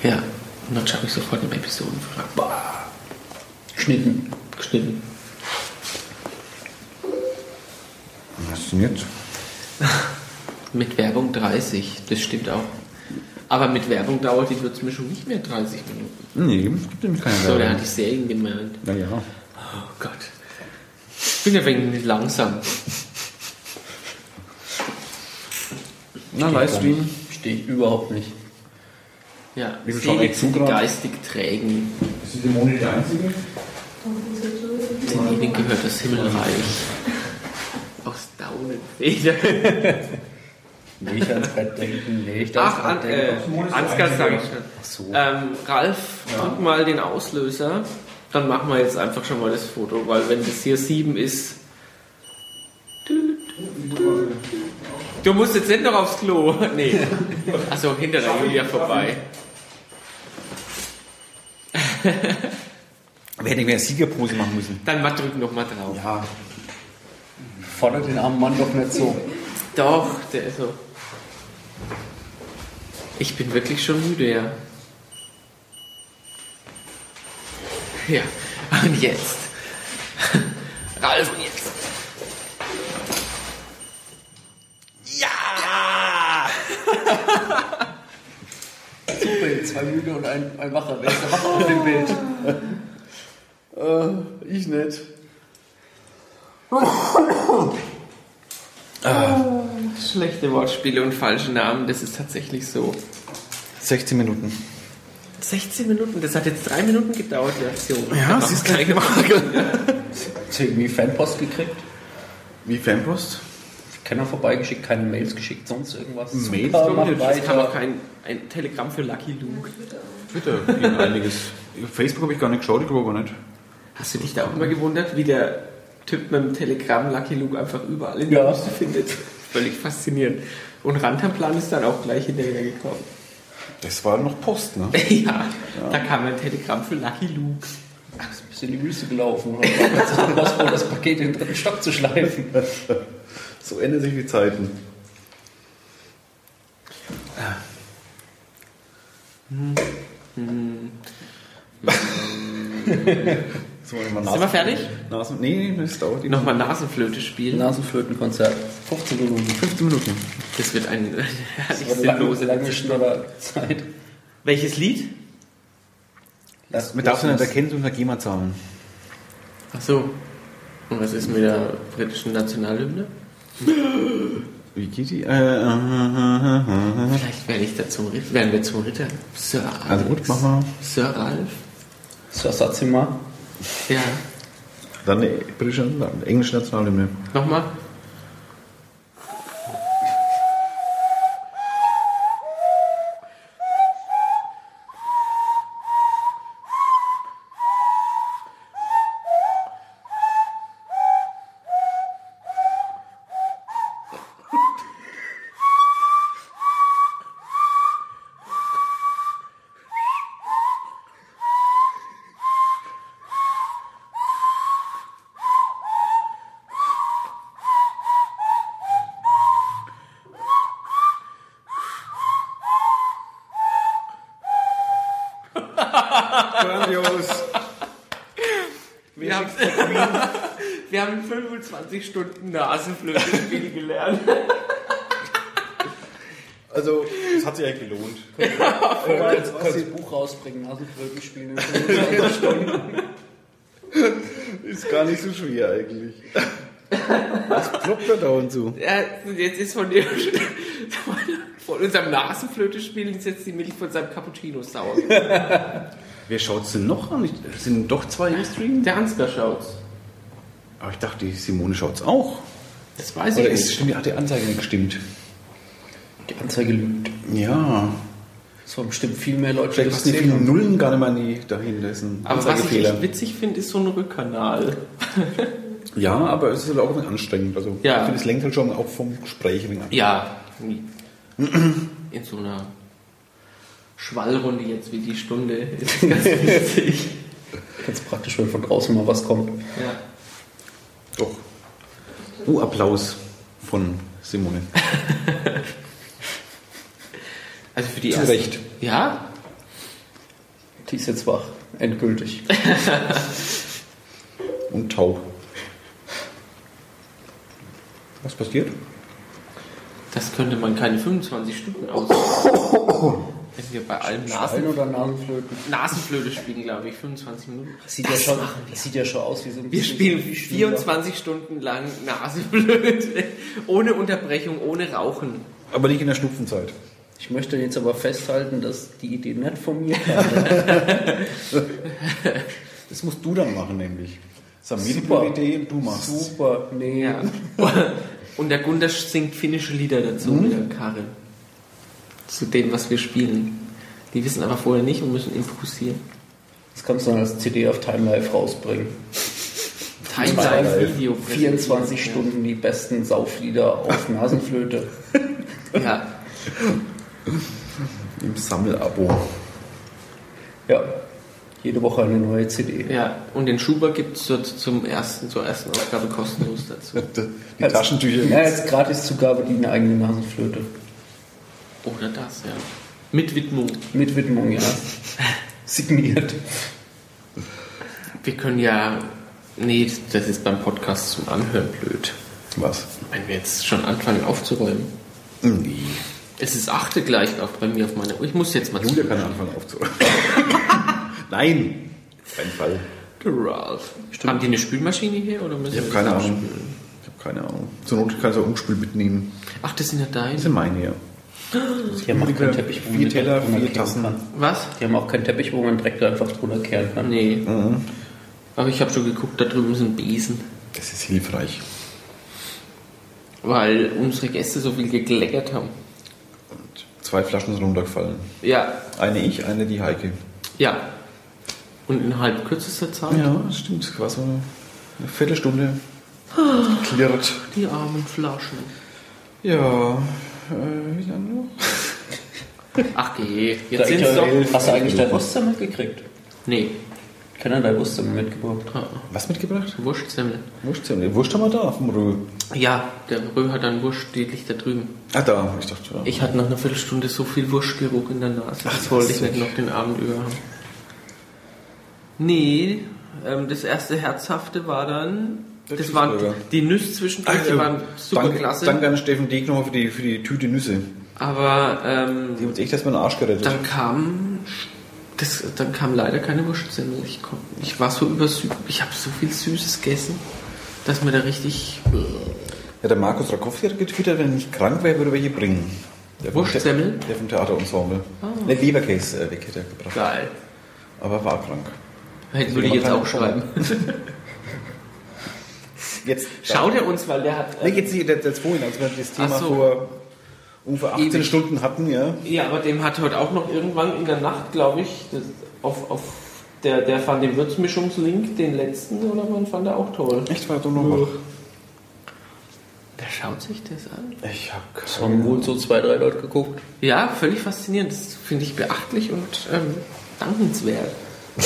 Ja. Und dann schreibe ich sofort im Episodenvertrag. Boah, Schnitten. geschnitten. Was ist denn jetzt? Mit Werbung 30, das stimmt auch. Aber mit Werbung dauert die Würzmischung nicht mehr 30 Minuten. Nee, es gibt nämlich keine So, der Werbung. hat die Serien gemeint. Naja. Oh Gott. Ich bin ein wenig langsam. Na, Livestream. Stehe ich überhaupt nicht. Ja, sind die zu gerade? geistig Trägen. Ist die Simone die Einzige? Denn ihnen gehört das Himmelreich. Aus Daunenfedern. Nicht ans Bett denken, nicht ans Ach, an, Bett äh, denken. Ansgar sag ich schon. so. Ähm, Ralf, drück mal den Auslöser. Dann machen wir jetzt einfach schon mal das Foto, weil wenn das hier 7 ist. Du musst jetzt nicht noch aufs Klo. Nee. Achso, hinter der Julia vorbei. Wir hätten mehr Siegerpose machen müssen. Dann mal drück noch mal drauf. Ja. Fordert den armen Mann doch nicht so. Doch, der ist so. Ich bin wirklich schon müde, ja. Ja, und jetzt. Ralf, und jetzt. Super, zwei müde und ein, ein Wacher. Wer ist der Wacher auf dem Bild? Äh, ich nicht. Schlechte Wortspiele und falsche Namen, das ist tatsächlich so. 16 Minuten. 16 Minuten, das hat jetzt drei Minuten gedauert, die Aktion. Ja, Das sie ist keine gemacht. Hast du irgendwie Fanpost gekriegt? Wie Fanpost? Keiner vorbeigeschickt, keine Mails geschickt, sonst irgendwas. Mails. Das kam auch kein ein Telegramm für Lucky Luke. Twitter ging einiges. Facebook habe ich gar nicht geschaut, ich glaube aber nicht. Hast du dich da auch immer gewundert, wie der Typ mit dem Telegramm Lucky Luke einfach überall in Ja. der Wüste findet? Völlig faszinierend. Und Rantanplan ist dann auch gleich hinterher gekommen. Das war noch Post, ne? ja, da kam ein Telegramm für Lucky Luke. Ach, ist ein bisschen in die Wüste gelaufen. Sich herausgefunden, das Paket in den dritten Stock zu schleifen. So ändern sich die Zeiten. So, mal Sind wir fertig? Nasen, nee, das dauert die Nochmal Nasenflöte spielen. Nasenflötenkonzert. 15 Minuten. 15 Minuten. Das wird ein herrlich Das lange, sinnlose lange schneller Zeit. Welches Lied? Lass- Man darf sie nicht erkennen unter GEMA zahlen. Ach so. Und was ist mit der britischen Nationalhymne? Wie geht die? Äh, äh, äh, äh, äh. Vielleicht werde ich da zum Ritter. Werden wir zum Ritter? Sir Alex. Also gut, mach mal. Sir Ralph? Sir Satzima. Ja. Dann britische, eine englische Nationalhymne. Nochmal? 20 Stunden Nasenflöte gelernt. Also, es hat sich ja gelohnt. Ja, äh, jetzt kannst du Buch rausbringen, Nasenflöte spielen in 25 Stunden. Ist gar nicht so schwer eigentlich. Was ploppt da dauernd so? Ja, jetzt ist von, dem, von unserem Nasenflöte spielen ist jetzt die Milch von seinem Cappuccino sauer. Wer schaut's denn noch an? Sind doch zwei im Stream? Der Ansgar schaut's. Aber ich dachte, die Simone schaut es auch. Das weiß Oder ich ist, nicht. stimmt, hat die Anzeige nicht gestimmt? Die Anzeige lügt. Ja. Es waren bestimmt viel mehr Leute, Vielleicht die passen die vielen. Nullen gar nicht mal nie dahin. Das ist ein Aber was ich witzig finde, ist so ein Rückkanal. Ja, aber es ist halt auch ein anstrengend. Also, Ja. ich finde, es lenkt halt schon auch vom Gespräch ein wenig ab. Ja, in so einer Schwallrunde jetzt wie die Stunde ist ganz witzig. Ganz praktisch, wenn von draußen mal was kommt. Ja. Doch. Oh, Applaus von Simone. Also für die Zu ersten- Recht. Ja, Die ist jetzt wach. Endgültig. Und taub. Was passiert? das könnte man keine 25 Stunden aushalten. Wenn wir bei allem Nasen oder Nasenflöten? Nasenflöte spielen, glaube ich, 25 Minuten. Das sieht, Das ja, schon, machen wir. das sieht ja schon aus wie so ein Wir spielen wie Schüler. 24 Stunden lang Nasenflöte. Ohne Unterbrechung, ohne Rauchen. Aber nicht in der Schnupfenzeit. Ich möchte jetzt aber festhalten, dass die Idee nicht von mir kam. Das musst du dann machen, nämlich. Die Super. Idee und du machst Super, nee. Ja. Und der Gunther singt finnische Lieder dazu mit der Karre. Zu dem, was wir spielen. Die wissen aber vorher nicht und müssen improvisieren. Das kannst du dann als CD auf Time Life rausbringen. Timeline-Video. 24 Stunden die besten Sauflieder auf Nasenflöte. Ja. im Sammelabo. Ja, jede Woche eine neue CD. ja. Und den Schuber gibt es zum ersten, zur ersten Ausgabe kostenlos dazu. Die Taschentücher. Ja, jetzt Gratiszugabe, die eine eigene Nasenflöte. Oder das, ja. Mit Widmung. Mit Widmung, ja. Signiert. Wir können ja. Nee, das ist beim Podcast zum Anhören blöd. Was? Wenn wir jetzt schon anfangen aufzuräumen. Nee. Es ist achte gleich auch bei mir auf meiner Uhr. Ich muss jetzt mal Julia kann anfangen aufzuräumen. Nein, auf keinen Fall. Der Ralph. Haben die eine Spülmaschine hier oder müssen Ich habe keine Ahnung. Ich habe keine Ahnung. Zur Not kannst du auch Umspül mitnehmen. Ach, das sind ja deine. Das sind meine, ja. Die haben auch keinen Teppich, wo man Teller, drunter vier kehren Tassen. kann. Was? Die haben auch keinen Teppich, wo man direkt einfach drunter kehren kann. Nee. Aber ich habe schon geguckt, da drüben sind Besen. Das ist hilfreich. Weil unsere Gäste so viel gekleckert haben. Und zwei Flaschen sind runtergefallen. Ja, Eine ich, eine die Heike. ja. Und innerhalb kürzester Zeit Ja, das stimmt. Es war so eine Viertelstunde klirrt. die armen Flaschen. Ja, äh, wie lange noch? Ach geh, jetzt sind es doch... Hast du eigentlich dein Wurstsemmel gekriegt? Nee, Keiner dein Wurstsemmel mitgebracht. ah, Was mitgebracht? Wurstsemmel. Wurst, Wurst haben wir da vom Rö. Ja, der Rö hat dann Wurst, die liegt da drüben. Ah, da. Ich dachte, ja. Ich hatte nach einer Viertelstunde so viel Wurstgeruch in der Nase. das wollte ich nicht noch den Abend über haben. Nee, ähm, das erste Herzhafte war dann. Das waren Cheeseburger. die Nüsse zwischendurch, die waren super danke, klasse. danke an Steffen Deg nochmal für die, für die Tüte Nüsse. Aber ähm, Die haben uns echt erstmal den Arsch gerettet. dann kam. Das, dann kam leider keine Wurstsemmel. Ich, ich war so übersüß. Ich habe so viel Süßes gegessen, dass mir da richtig. Ja, der Markus Rakowski hat getwittert, wenn nicht krank wäre, würde er welche bringen. Der vom Wurstsemmel? The- Der vom Theaterensemble. Ah. Ne, Leberkäse äh, weg hätte er gebracht. Geil. Aber war krank. Hätte würde ich jetzt auch schreiben. Jetzt, Schaut er uns, weil der hat. Ne, jetzt nicht, jetzt, jetzt vorhin, als wir das Thema so. vor ungefähr 18 Ewig. Stunden hatten, ja. Ja, aber dem hat heute auch noch irgendwann in der Nacht, glaube ich, das, auf, auf der, der fand den Würzmischungslink, den letzten, oder man fand er auch toll. Echt, war doch noch. Der schaut sich das an. Ich hab Das haben wohl so zwei, drei Leute geguckt. Ja, völlig faszinierend. Das finde ich beachtlich und ähm, dankenswert.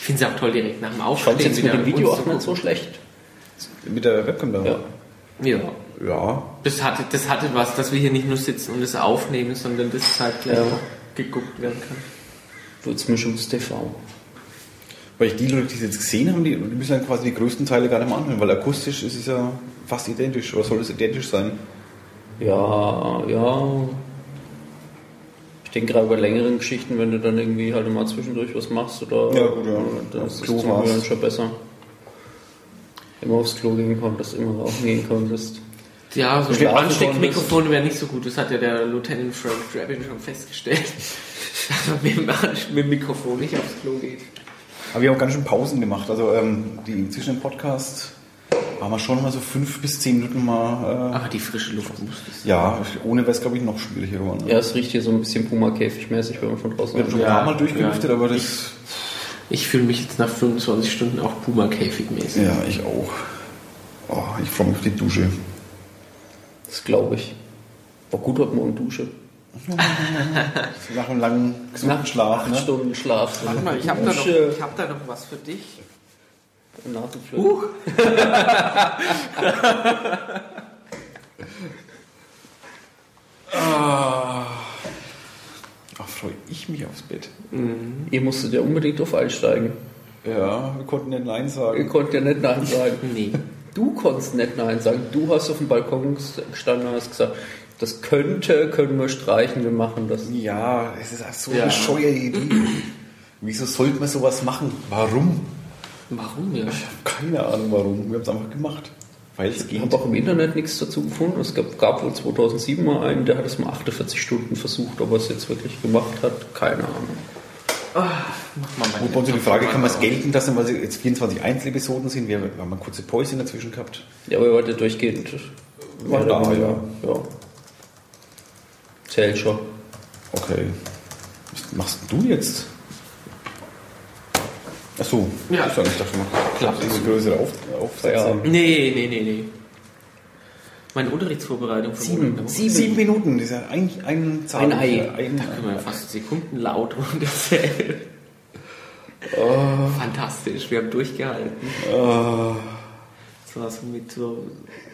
Ich finde es auch toll, direkt nach dem Ich Aufstehen fand es jetzt mit dem Video auch nicht so schlecht. Mit der Webcam da. Ja. Ja, Ja. das hatte, das hatte was, dass wir hier nicht nur sitzen und es aufnehmen, sondern das zeitgleich Ja. geguckt werden kann. Würzmischungs-TV. Weil ich die Leute, die es jetzt gesehen haben, die, müssen dann quasi die größten Teile gar nicht mehr anhören, weil akustisch ist es ja fast identisch. Oder soll es identisch sein? Ja, ja. Ich denke gerade bei längeren Geschichten, wenn du dann irgendwie halt mal zwischendurch was machst oder Ja, gut, ja. dann Auf ist warst. schon besser. Immer aufs Klo gehen konntest, immer rauchen gehen konntest. Ja, so Schlafen Ansteckmikrofone wäre nicht so gut. Das hat ja der Lieutenant Frank Drabin schon festgestellt. Dass man mit dem, mit dem Mikrofon nicht aufs Klo geht. Aber wir haben ganz schön Pausen gemacht. Also ähm, die zwischen dem Podcast haben wir schon mal so fünf bis zehn Minuten mal. Aber die frische Luft muss das Äh, ja, ohne wäre es glaube ich noch schwieriger geworden. Ja, es riecht hier so ein bisschen Puma-Käfig-mäßig, wenn man von draußen Wir haben schon ein Ja, paar Mal durchgelüftet, ja. aber das. Ich fühle mich jetzt nach 25 Stunden auch Puma-Käfig-mäßig. Ja, ich auch. Oh, ich freue mich auf die Dusche. Das glaube ich. War gut heute Morgen Dusche. Nach einem langen, gesunden Schlaf. Acht Ne? Stunden Schlaf. Warte mal, ich habe da, noch- ich hab da noch was für dich. Nasenflöten. Uh. Ach, freue ich mich aufs Bett. Ihr musstet ja unbedingt auf einsteigen. Ja, wir konnten nicht Nein Ihr sagen. konntet ja nicht Nein sagen. Nee. Du konntest nicht Nein sagen. Du hast auf dem Balkon gestanden und hast gesagt, das könnte, können wir streichen, wir machen das. Ja, es ist so Ja. eine bescheuerte Idee. Wieso sollte man sowas machen? Warum? Warum ja? Ich habe keine Ahnung warum. Wir haben es einfach gemacht. Weil es Ich geht. habe auch im Internet nichts dazu gefunden. Es gab, gab wohl 2007 mal einen, der hat es mal 48 Stunden versucht, ob er es jetzt wirklich gemacht hat. Keine Ahnung. Mach mal Wo bei uns die Frage, kann man es gelten lassen, weil es jetzt 24 Einzelepisoden sind? Wir haben eine kurze Pause dazwischen gehabt. Ja, aber er war ja durchgehend. War da, ja. ja. Zählt schon. Okay. Was machst du jetzt? Ach so. Ja. Ich dachte schon. Klappt. Das ist eine größere Auf Aufsätze. Feierabend. Nee, nee, nee, nee. Meine Unterrichtsvorbereitung für Sieben. Woche. Sieben. Sieben Minuten, das ist ja eigentlich ein Zahl. Ein Ei. Ein, Da können wir ja fast Sekunden laut und erzählen. Fantastisch, wir haben durchgehalten. Oh. Das war so mit so.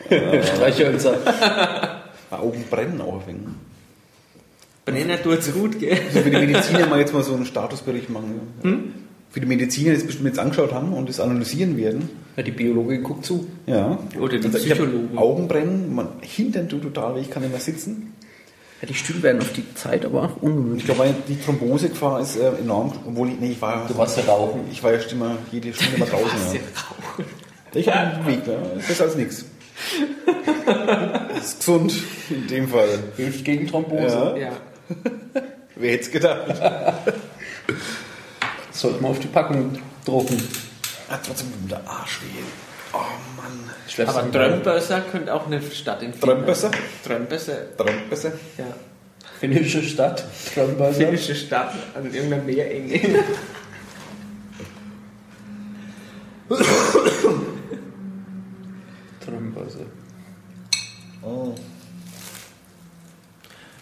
Streichhölzer. Augen brennen auch ein wenig. Brenner tut's gut, gell? Also für die Mediziner mal jetzt mal so einen Statusbericht machen. Ja. Hm? Für die Mediziner, es bestimmt jetzt angeschaut haben und das analysieren werden. Ja, die Biologin guckt zu. Ja. Oder die Also ich Psychologen. Augenbrennen, man hintern tut total ich kann nicht mehr sitzen. Ja, die Stühle werden auf die Zeit aber auch Ich ungemütlich. glaube, die Thrombosegefahr ist äh, enorm, obwohl ich, nee, ich war, Du warst ja rauchen. ich war ja immer jede Stunde mal draußen. Ja. Ich habe einen Weg, ja. das ist als nichts. ist gesund in dem Fall. Hilft gegen Thrombose. Ja. Ja. Wer hätte es gedacht? Sollte man auf die Packung drucken. Hat trotzdem der Arsch weh. Oh Mann. Schleppst Aber Trömbösser könnte auch eine Stadt in Trömbösser? Trömbösser, Trömbösser? ja. Finnische Stadt. Trömböser. Finnische Stadt an irgendeiner Meerenge. Trömböser. Oh.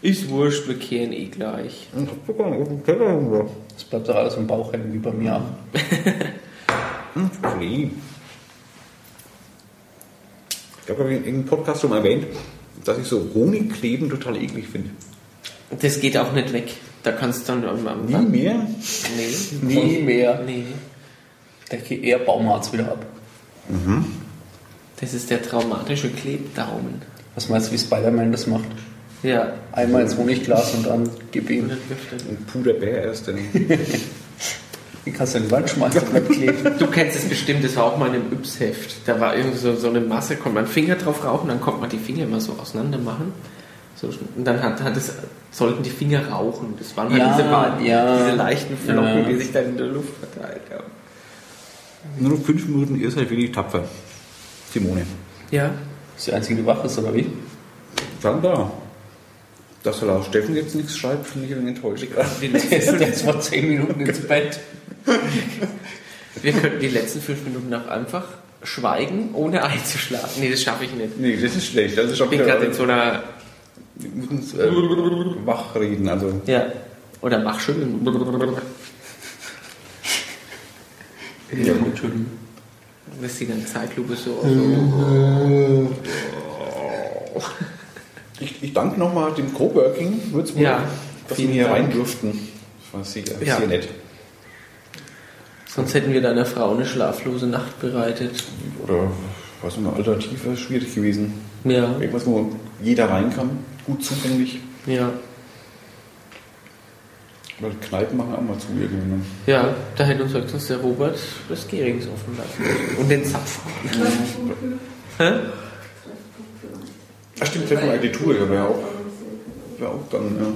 Ist wurscht, wir kehren eh gleich. Das bleibt doch alles im Bauch hängen, wie bei mir auch. Okay. Ich glaube, ich habe in irgendeinem Podcast schon mal erwähnt, dass ich so Honigkleben total eklig finde. Das geht auch nicht weg. Da kannst du dann am Nie mehr? Nee. Nie mehr. Nee. Decke eher Baumarzt wieder ab. Das ist der traumatische Klebdaumen. Was meinst du, wie Spider-Man das macht? Ja. Einmal ins Honigglas und dann gib Und ihm. Ein Puderbär erst. Dann. Die kannst du in die Wand schmeißen und bleibt kleben. Du kennst es bestimmt, das war auch mal in einem Yps-Heft. Da war irgendwie so, so eine Masse, konnte man Finger drauf rauchen, dann konnte man die Finger immer so auseinander machen. So, und dann hat, hat es, sollten die Finger rauchen. Das waren halt Ja, diese, beiden, ja. diese leichten Flocken, Ja. die sich dann in der Luft verteilt haben. Nur noch fünf Minuten, ihr seid wirklich tapfer. Simone. Ja. Das ist die einzige, die wach ist, oder wie? Dann da. Dass der Lars Steffen jetzt nichts schreibt, finde ich ein wenig enttäuscht. Die letzten, ist jetzt vor 10 Minuten ins Bett. wir könnten die letzten fünf Minuten auch einfach schweigen, ohne einzuschlafen. Nee, das schaffe ich nicht. Nee, das ist schlecht. Also schon Ich bin gerade in so einer, äh, wach reden. Also ja, oder mach schön. Ja, gut, Entschuldigung. Das sieht dann Zeitlupe so aus. Ich, ich danke nochmal dem Coworking Würzburg, Ja, dass wir hier Dank. rein durften. Das war sehr, Ja. sehr nett. Sonst hätten wir deiner Frau eine schlaflose Nacht bereitet. Oder was eine Alternative schwierig gewesen. Ja, Irgendwas, wo jeder rein kann, gut zugänglich. ja. Weil Kneipen machen auch mal zu irgendwann. ne? Ja, da hätte uns höchstens der Robert das Gerings offen lassen. Und den Zapf. Hä? Ach stimmt, Treffpunkt Architektur, ja, wäre auch, wär auch dann, ja.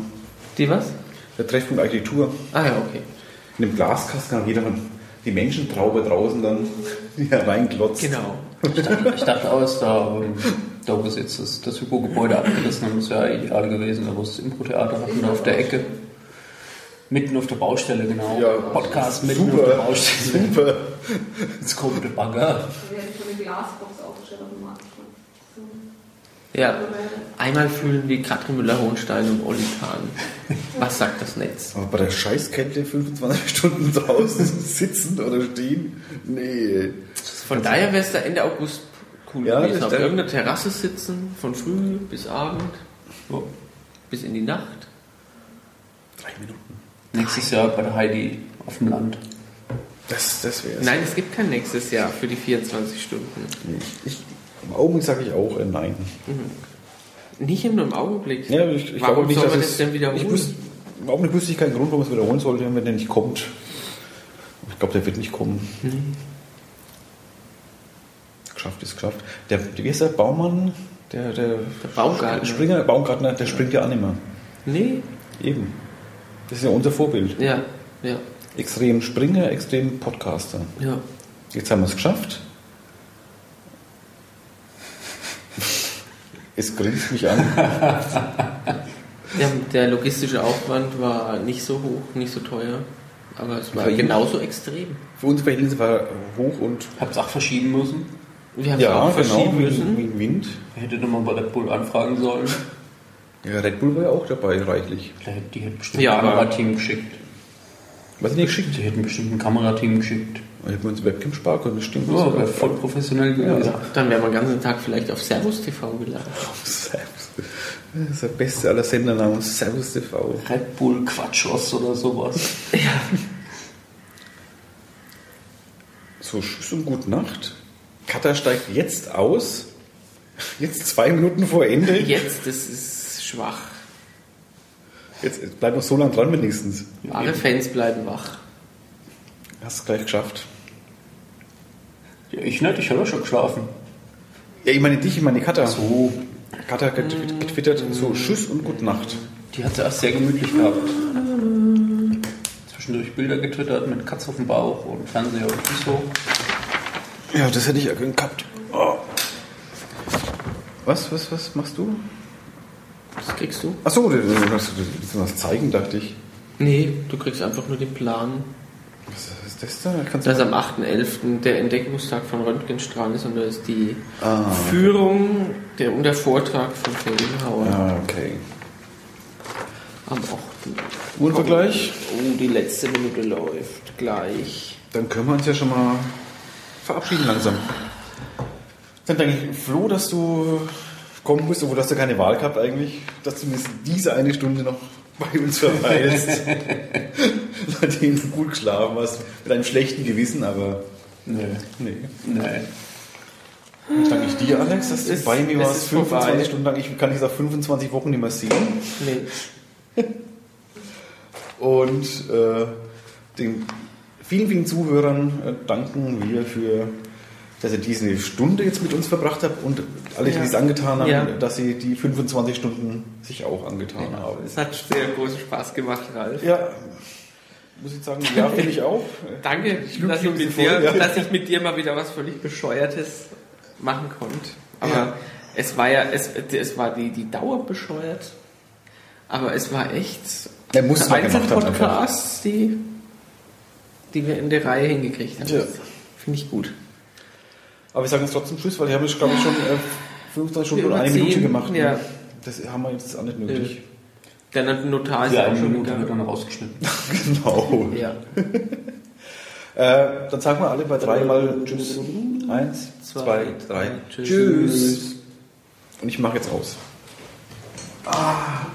Die was? Der Treffpunkt Architektur. Ah ja, okay. In dem Glaskasten kann jeder die Menschentraube draußen dann hier reinglotzt. Genau. Ich dachte, ich dachte auch, dass da, da wo sie jetzt das, das Hypo-Gebäude abgerissen haben, das wäre ideal gewesen, da wo sie das Impro-Theater hatten, da auf der Ecke. Mitten auf der Baustelle, genau. Ja, Podcast mitten super, auf der Baustelle. Super. Jetzt kommt der Bagger. Da werde ich so eine Glasbox aufgestellt auf dem Markt. Ja. Einmal fühlen wie Katrin Müller-Hohenstein und Olli Kahn. Was sagt das Netz? Aber bei der Scheißkälte 25 Stunden draußen sitzen oder stehen? Nee. Von daher wäre es da Ende August cool Ja, gewesen. das Auf irgendeiner Terrasse sitzen, von früh bis Abend, So. bis in die Nacht. Drei Minuten. Nächstes Jahr bei der Heidi auf dem Land. Das, das wäre Nein, es gibt kein nächstes Jahr für die 24 Stunden. Ich, ich, Im Augenblick sage ich auch äh, nein. Nicht nur im Augenblick. Ja, ich, ich Warum nicht, soll man das denn wiederholen? Ich wüsste, Im Augenblick wüsste ich keinen Grund, warum es wiederholen sollte, wenn der nicht kommt. Ich glaube, der wird nicht kommen. Geschafft ist geschafft. Der, wie ist der Baumann? Der, der, Der Baumgartner. Springer, Baumgartner, der springt ja auch nicht mehr. Nee, Eben. Das ist ja unser Vorbild. ja, ja, Extrem Springer, extrem Podcaster. ja. Jetzt haben wir es geschafft. Es grinst mich an. Ja, der logistische Aufwand war nicht so hoch, nicht so teuer, aber es war Für ihn? genauso extrem. Für unsere Verhältnisse war hoch und Habt ihr auch verschieben müssen? Wir haben es auch verschieben wie, müssen. wie ein Wind. Hätte nochmal bei Red Bull anfragen sollen. Ja, Red Bull war ja auch dabei, reichlich. Die hätten bestimmt Ja, ein Kamerateam geschickt. Was nicht geschickt? Die hätten bestimmt ein Kamerateam geschickt. Da hätten wir uns Webcam sparen können, das stimmt. Ja, wäre voll professionell gewesen. Dann wären wir den ganzen Tag vielleicht auf Servus TV geladen. Servus. Das ist der beste aller Sendernamen. Servus TV. Red Bull Quatschos oder sowas. So, tschüss und gute Nacht. Katha steigt jetzt aus. Jetzt zwei Minuten vor Ende. Jetzt, das ist schwach. Jetzt bleib noch so lange dran wenigstens. Alle Fans bleiben wach. Hast es gleich geschafft. Ja, ich nicht, ich habe schon geschlafen. Ja, ich meine dich, ich meine die Katha. So, Katha getwittert, so Tschüss und Gute Nacht. Die hat sie erst sehr gemütlich gehabt. Zwischendurch Bilder getwittert mit Katze auf dem Bauch und Fernseher und so. Ja, das hätte ich ja gern gehabt. Oh. Was, was, was machst du? Das kriegst du? Achso, du willst du was zeigen, dachte ich. Nee, du kriegst einfach nur den Plan. Was ist das da? Kannst du Dass am 8.11. der Entdeckungstag von Röntgenstrahlen ist und da ist die Ah. Führung der, und der Vortrag von Felgenhauer Ah, okay. am 8. Uhrenvergleich? Oh, die letzte Minute läuft gleich. Dann können wir uns ja schon mal verabschieden langsam. Dann denke ich, Flo, dass du kommen musst, obwohl hast du keine Wahl gehabt eigentlich, dass du zumindest diese eine Stunde noch bei uns verweilst. Nachdem du gut geschlafen hast, mit einem schlechten Gewissen, aber Nö. nee. Nee. Ich danke ich dir, Alex, dass du Es- bei mir warst, ist 25 vorbei. Stunden lang. Ich kann dich seit 25 Wochen nicht mehr sehen. Nee. Und äh, den vielen, vielen Zuhörern äh, danken wir für, dass ihr diese Stunde jetzt mit uns verbracht habt und alle, die Ja. es angetan haben, Ja. dass sie die 25 Stunden sich auch angetan haben. Es hat sehr großen Spaß gemacht, Ralf. Ja, muss ich sagen, ja, finde ich auch. Danke, look dass ich, mit dir, ja. dass ich mit dir mal wieder was völlig Bescheuertes machen konnte. Aber Ja. es war ja, es, es war die, die Dauer bescheuert. Aber es war echt Er muss. Einzelpodcasts, die, die wir in der Reihe hingekriegt haben. Ja. Finde ich gut. Aber wir sagen jetzt trotzdem Tschüss, weil wir haben jetzt, glaube ich, schon äh, 25 Stunden und eine Minute gemacht. ne? ja. Das haben wir jetzt auch nicht nötig. Der Notar ist Die auch schon Minute wird dann rausgeschnitten. Genau. Ja. Äh, dann sagen wir alle bei drei mal Tschüss. Eins, zwei, drei. Tschüss. Tschüss. Und ich mache jetzt aus. Ah.